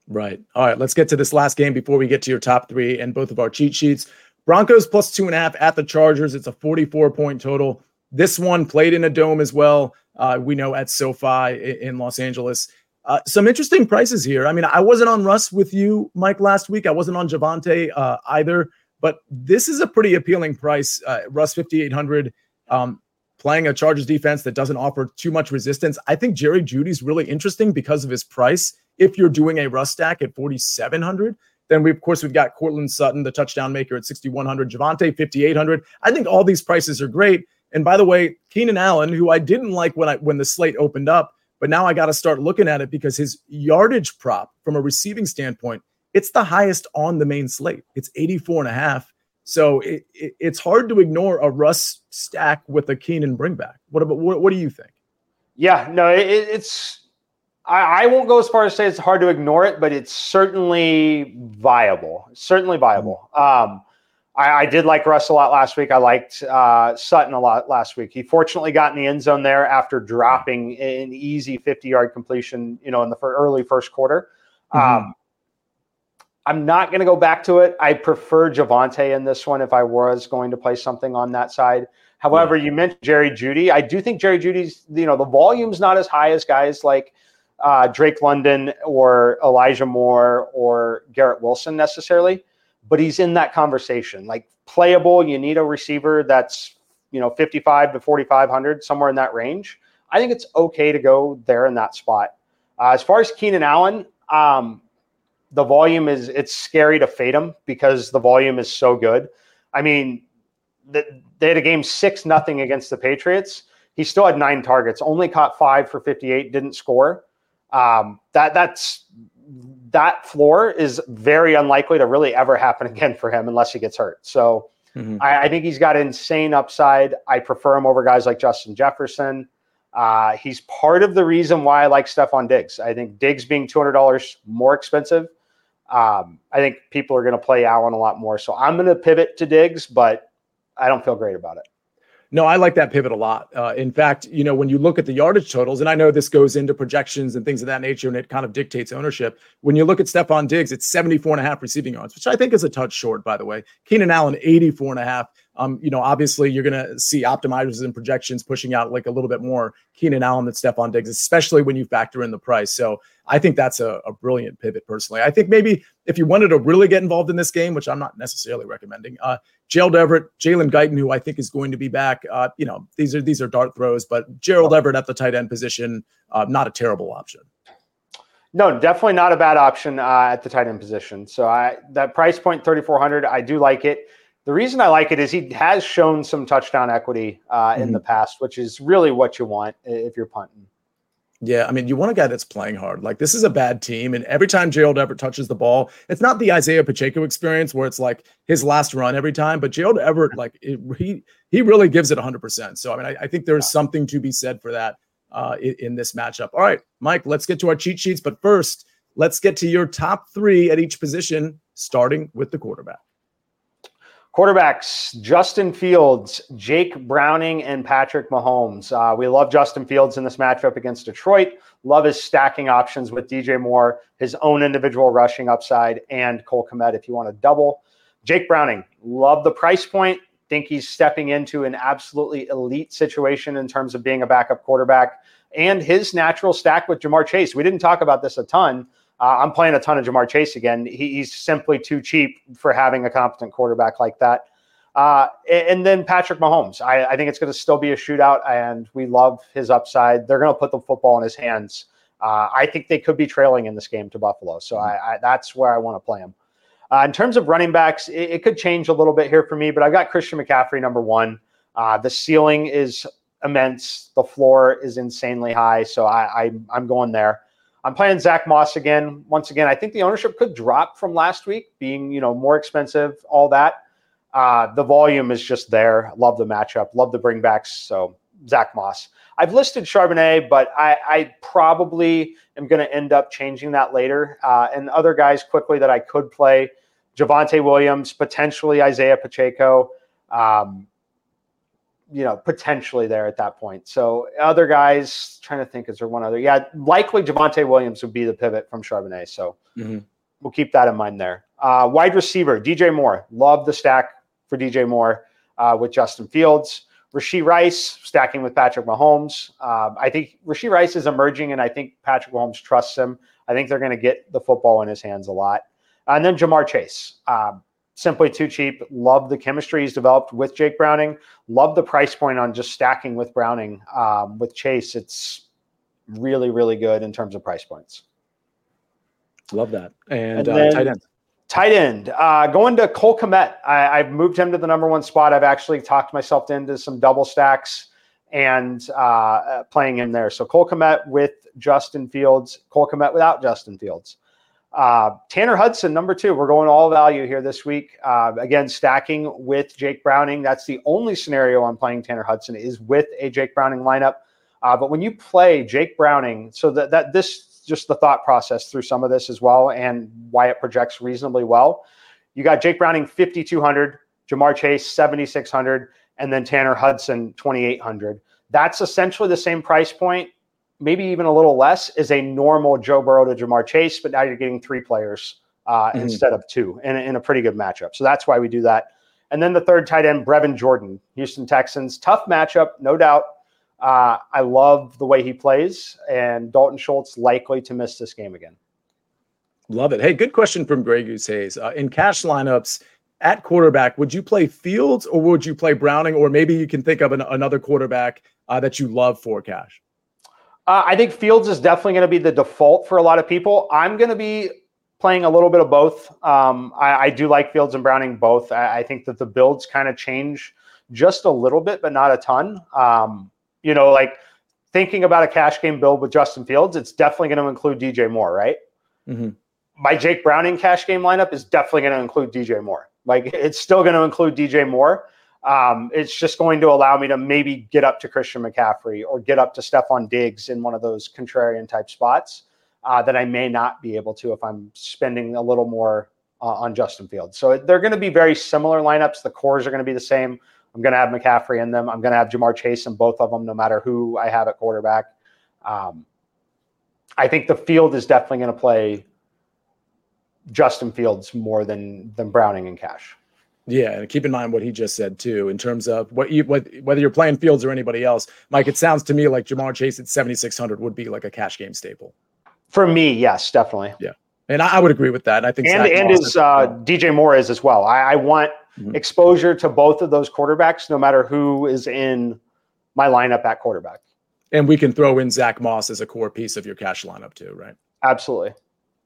Right. All right. Let's get to this last game before we get to your top three and both of our cheat sheets. Broncos plus two and a half at the Chargers. It's a 44 point total. This one played in a dome as well. Uh, we know at SoFi in Los Angeles. Uh, some interesting prices here. I mean, I wasn't on Russ with you, Mike, last week. I wasn't on Javonte uh, either, but this is a pretty appealing price. Uh, Russ 5,800, um, playing a Chargers defense that doesn't offer too much resistance. I think Jerry Jeudy's really interesting because of his price. If you're doing a Russ stack at 4,700, then we of course we've got Courtland Sutton, the touchdown maker at 6,100, Javonte 5,800. I think all these prices are great. And by the way, Keenan Allen, who I didn't like when I when the slate opened up, but now I got to start looking at it because his yardage prop from a receiving standpoint, it's the highest on the main slate. It's 84 and a half. So it, it, it's hard to ignore a Russ stack with a Keenan bringback. What about what, what do you think? Yeah, no, it, it's I, I, won't go as far as say it's hard to ignore it, but it's certainly viable. Certainly viable. Mm-hmm. Um, I, I, did like Russ a lot last week. I liked uh, Sutton a lot last week. He fortunately got in the end zone there after dropping an easy 50 yard completion, you know, in the early first quarter. Mm-hmm. Um, I'm not going to go back to it. I prefer Javonte in this one if I was going to play something on that side. However, yeah. you mentioned Jerry Jeudy. I do think Jerry Jeudy's, you know, the volume's not as high as guys like uh, Drake London or Elijah Moore or Garrett Wilson necessarily but he's in that conversation. Like playable, you need a receiver that's, you know, 55 to 4,500, somewhere in that range. I think it's okay to go there in that spot. Uh, as far as Keenan Allen, um, the volume is, it's scary to fade him because the volume is so good. I mean, the, they had a game six nothing against the Patriots. He still had nine targets, only caught five for 58, didn't score. Um, that that's that floor is very unlikely to really ever happen again for him unless he gets hurt. So mm-hmm. I, I, think he's got insane upside. I prefer him over guys like Justin Jefferson. Uh, he's part of the reason why I like Stefon Diggs. I think Diggs being two hundred dollars more expensive. Um, I think people are going to play Allen a lot more. So I'm going to pivot to Diggs, but I don't feel great about it. No, I like that pivot a lot. Uh, in fact, you know, when you look at the yardage totals, and I know this goes into projections and things of that nature, and it kind of dictates ownership. When you look at Stefon Diggs, it's 74 and a half receiving yards, which I think is a touch short, by the way. Keenan Allen, 84 and a half. Um, you know, obviously you're going to see optimizers and projections pushing out like a little bit more Keenan Allen than Stefon Diggs, especially when you factor in the price. So I think that's a, a, brilliant pivot personally. I think maybe if you wanted to really get involved in this game, which I'm not necessarily recommending, uh, Gerald Everett, Jalen Guyton, who I think is going to be back. Uh, you know, these are these are dart throws, but Gerald Everett at the tight end position, uh, not a terrible option. No, definitely not a bad option uh, at the tight end position. So I that price point 3400, I do like it. The reason I like it is he has shown some touchdown equity uh, mm-hmm. in the past, which is really what you want if you're punting. Yeah, I mean, you want a guy that's playing hard. Like this is a bad team, and every time Gerald Everett touches the ball, it's not the Isaiah Pacheco experience where it's like his last run every time, but Gerald Everett, like it, he he really gives it 100. percent So I mean, I, I, think there's something to be said for that uh, in, in this matchup. All right, Mike, let's get to our cheat sheets, but first, let's get to your top three at each position, starting with the quarterback. Quarterbacks Justin Fields, Jake Browning, and Patrick Mahomes. Uh, we love Justin Fields in this matchup against Detroit. Love his stacking options with DJ Moore, his own individual rushing upside, and Cole Kmet if you want to double. Jake Browning, love the price point. Think he's stepping into an absolutely elite situation in terms of being a backup quarterback and his natural stack with Ja'Marr Chase. We didn't talk about this a ton, uh, I'm playing a ton of Ja'Marr Chase again. He, he's simply too cheap for having a competent quarterback like that. Uh, and then Patrick Mahomes. I, I think it's going to still be a shootout, and we love his upside. They're going to put the football in his hands. Uh, I think they could be trailing in this game to Buffalo, so I, I, that's where I want to play him. Uh, in terms of running backs, it, it, could change a little bit here for me, but I've got Christian McCaffrey number one. Uh, the ceiling is immense. The floor is insanely high, so I, I I'm going there. I'm playing Zack Moss again. Once again, I think the ownership could drop from last week, being you know more expensive, all that. Uh, the volume is just there. Love the matchup. Love the bringbacks. So Zack Moss. I've listed Charbonnet, but I, I probably am going to end up changing that later. Uh, and other guys quickly that I could play: Javonte Williams, potentially Isaiah Pacheco. Um, you know, potentially there at that point. So other guys, trying to think, is there one other? Yeah, likely Javonte Williams would be the pivot from Charbonnet. So mm-hmm. we'll keep that in mind there. Uh, wide receiver, DJ Moore. Love the stack for DJ Moore uh, with Justin Fields. Rashee Rice stacking with Patrick Mahomes. Uh, I think Rashee Rice is emerging, and I think Patrick Mahomes trusts him. I think they're going to get the football in his hands a lot. And then Ja'Marr Chase. Um, simply too cheap. Love the chemistry he's developed with Jake Browning. Love the price point on just stacking with Browning. Um, with Chase, it's really, really good in terms of price points. Love that. And, and uh, tight end. Tight end. Uh, going to Cole Kmet. I, have moved him to the number one spot. I've actually talked myself into some double stacks and uh, playing him there. So Cole Kmet with Justin Fields, Cole Kmet without Justin Fields. Uh, Tanner Hudson, number two. We're going all value here this week. Uh, again, stacking with Jake Browning. That's the only scenario I'm playing Tanner Hudson is with a Jake Browning lineup. Uh, but when you play Jake Browning, so that, that this just the thought process through some of this as well, and why it projects reasonably well. You got Jake Browning 5200, Ja'Marr Chase 7600, and then Tanner Hudson 2800. That's essentially the same price point maybe even a little less, is a normal Joe Burrow to Ja'Marr Chase, but now you're getting three players uh, mm-hmm. instead of two in, in a pretty good matchup. So that's why we do that. And then the third tight end, Brevin Jordan, Houston Texans. Tough matchup, no doubt. Uh, I love the way he plays, and Dalton Schultz likely to miss this game again. Love it. Hey, good question from Greg Goose Hayes. Uh, in cash lineups at quarterback, would you play Fields or would you play Browning? Or maybe you can think of an, another quarterback uh, that you love for cash. Uh, I think Fields is definitely going to be the default for a lot of people. I'm going to be playing a little bit of both. Um, I, I, do like Fields and Browning both. I, I think that the builds kind of change just a little bit, but not a ton. Um, you know, like thinking about a cash game build with Justin Fields, it's definitely going to include DJ Moore, right? Mm-hmm. My Jake Browning cash game lineup is definitely going to include DJ Moore. Like it's still going to include DJ Moore. Um, it's just going to allow me to maybe get up to Christian McCaffrey or get up to Stefon Diggs in one of those contrarian type spots uh, that I may not be able to if I'm spending a little more uh, on Justin Fields. So they're going to be very similar lineups. The cores are going to be the same. I'm going to have McCaffrey in them. I'm going to have Ja'Marr Chase in both of them, no matter who I have at quarterback. Um, I think the field is definitely going to play Justin Fields more than than Browning and Cash. Yeah, and keep in mind what he just said too, in terms of what you what, whether you're playing Fields or anybody else, Mike. It sounds to me like Ja'Marr Chase at 7600 would be like a cash game staple. For me, yes, definitely. Yeah, and I, I would agree with that. I think and Zach and is uh, DJ Moore is as well. I, I want mm-hmm. exposure to both of those quarterbacks, no matter who is in my lineup at quarterback. And we can throw in Zack Moss as a core piece of your cash lineup too, right? Absolutely.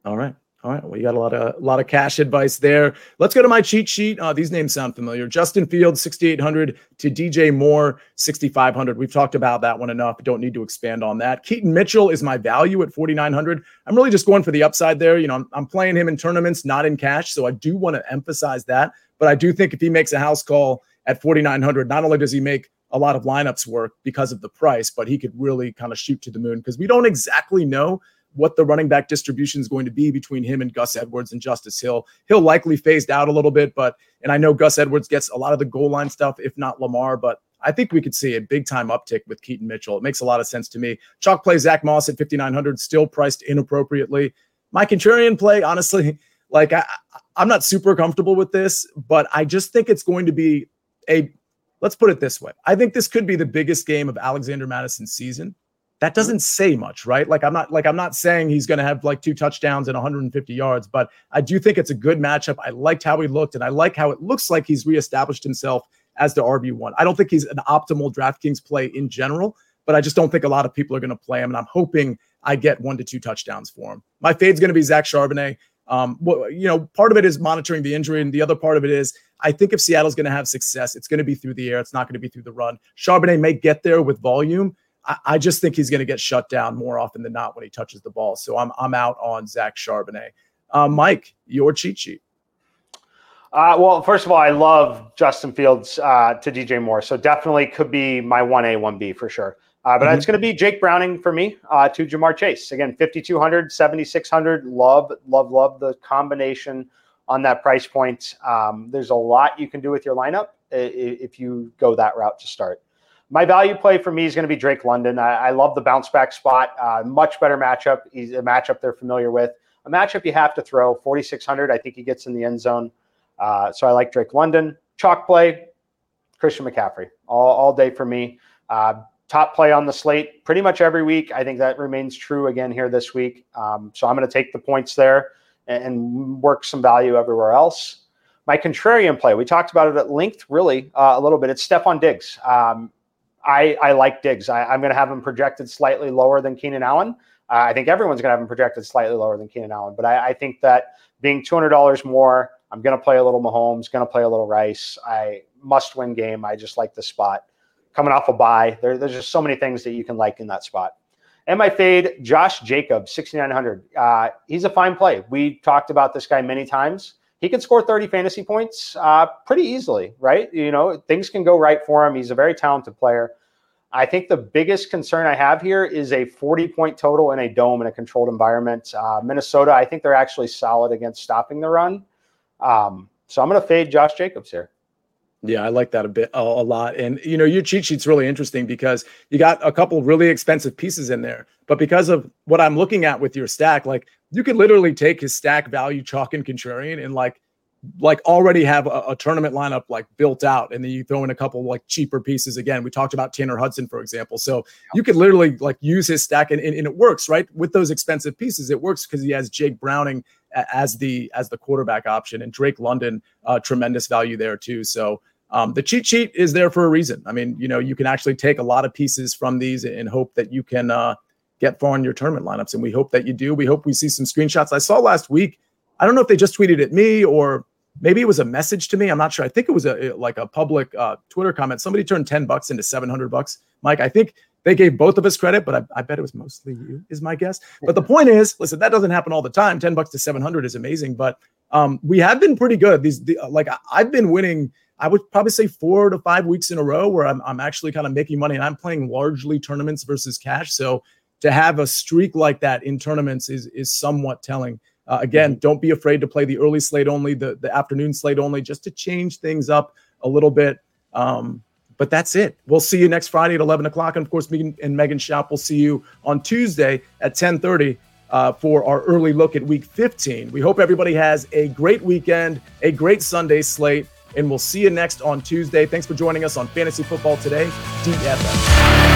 All right. All right, well, you got a lot of a lot of cash advice there. Let's go to my cheat sheet. Uh, these names sound familiar. Justin Fields, 6,800 to DJ Moore, 6,500. We've talked about that one enough. Don't need to expand on that. Keaton Mitchell is my value at 4,900. I'm really just going for the upside there. You know, I'm, I'm playing him in tournaments, not in cash, so I do want to emphasize that. But I do think if he makes a house call at 4,900, not only does he make a lot of lineups work because of the price, but he could really kind of shoot to the moon because we don't exactly know what the running back distribution is going to be between him and Gus Edwards and Justice Hill. He'll likely phased out a little bit, but and I know Gus Edwards gets a lot of the goal line stuff, if not Lamar, but I think we could see a big time uptick with Keaton Mitchell. It makes a lot of sense to me. Chalk play Zack Moss at 5,900, still priced inappropriately. My contrarian play, honestly, (laughs) like I, I'm not super comfortable with this, but I just think it's going to be a, let's put it this way. I think this could be the biggest game of Alexander Mattison's season that doesn't say much, right? Like I'm not like I'm not saying he's going to have like two touchdowns and 150 yards, but I do think it's a good matchup. I liked how he looked, and I like how it looks like he's reestablished himself as the RB one. I don't think he's an optimal DraftKings play in general, but I just don't think a lot of people are going to play him, and I'm hoping I get one to two touchdowns for him. My fade's going to be Zach Charbonnet. Um, well, you know, part of it is monitoring the injury, and the other part of it is I think if Seattle's going to have success, it's going to be through the air. It's not going to be through the run. Charbonnet may get there with volume, I, I just think he's going to get shut down more often than not when he touches the ball. So I'm I'm out on Zach Charbonnet. Uh, Mike, your cheat sheet. Uh, well, first of all, I love Justin Fields uh, to DJ Moore, so definitely could be my one A, one B for sure. Uh, but mm-hmm. it's going to be Jake Browning for me uh, to Ja'Marr Chase. Again, 5,200, 7,600. Love, love, love the combination on that price point. Um, there's a lot you can do with your lineup if you go that route to start. My value play for me is going to be Drake London. I, I love the bounce back spot. Uh, much better matchup. He's a matchup they're familiar with. A matchup you have to throw 4,600. I think he gets in the end zone. Uh, so I like Drake London. Chalk play, Christian McCaffrey, all, all day for me. Uh, top play on the slate pretty much every week. I think that remains true again here this week. Um, so I'm going to take the points there and, and, work some value everywhere else. My contrarian play, we talked about it at length, really uh, a little bit. It's Stefon Diggs. Um, I, I like Diggs. I, am going to have him projected slightly lower than Keenan Allen. Uh, I think everyone's going to have him projected slightly lower than Keenan Allen, but I, I think that being $200 more, I'm going to play a little Mahomes, going to play a little Rice. I must win game. I just like the spot. Coming off a bye, there, there's just so many things that you can like in that spot. And my fade, Josh Jacobs, 6,900. Uh, he's a fine play. We talked about this guy many times he can score 30 fantasy points uh, pretty easily, right? You know, things can go right for him. He's a very talented player. I think the biggest concern I have here is a 40 point total in a dome in a controlled environment. Uh, Minnesota, I think they're actually solid against stopping the run. Um, so I'm going to fade Josh Jacobs here. Yeah, I like that a bit a, a, lot. And you know, your cheat sheet's really interesting because you got a couple really expensive pieces in there. But because of what I'm looking at with your stack, like you could literally take his stack value chalk and contrarian and like like already have a, a, tournament lineup like built out and then you throw in a couple like cheaper pieces again. We talked about tanner hudson for example. So you could literally like use his stack and, and, and it works right? With those expensive pieces it works because he has jake browning as the as the quarterback option and drake london uh, tremendous value there too. So um, the cheat sheet is there for a reason. I mean you know you can actually take a lot of pieces from these and hope that you can uh, get far in your tournament lineups. And we hope that you do. We hope we see some screenshots. I saw last week, I don't know if they just tweeted at me or maybe it was a message to me. I'm not sure. I think it was a like a public uh, Twitter comment. Somebody turned 10 bucks into 700 bucks. Mike, I think they gave both of us credit, but I, I, bet it was mostly you, is my guess. But the point is, listen, that doesn't happen all the time. 10 bucks to 700 is amazing, but um, we have been pretty good. These, the, like, I've been winning I would probably say four to five weeks in a row where I'm, I'm actually kind of making money and I'm playing largely tournaments versus cash. So to have a streak like that in tournaments is is somewhat telling. Uh, again, mm-hmm. don't be afraid to play the early slate only, the the afternoon slate only, just to change things up a little bit. Um, but that's it. We'll see you next Friday at 11 o'clock. And of course, me and Megan Schaap will see you on Tuesday at 1030 uh, for our early look at week 15. We hope everybody has a great weekend, a great Sunday slate, and we'll see you next on Tuesday. Thanks for joining us on Fantasy Football Today, DFS.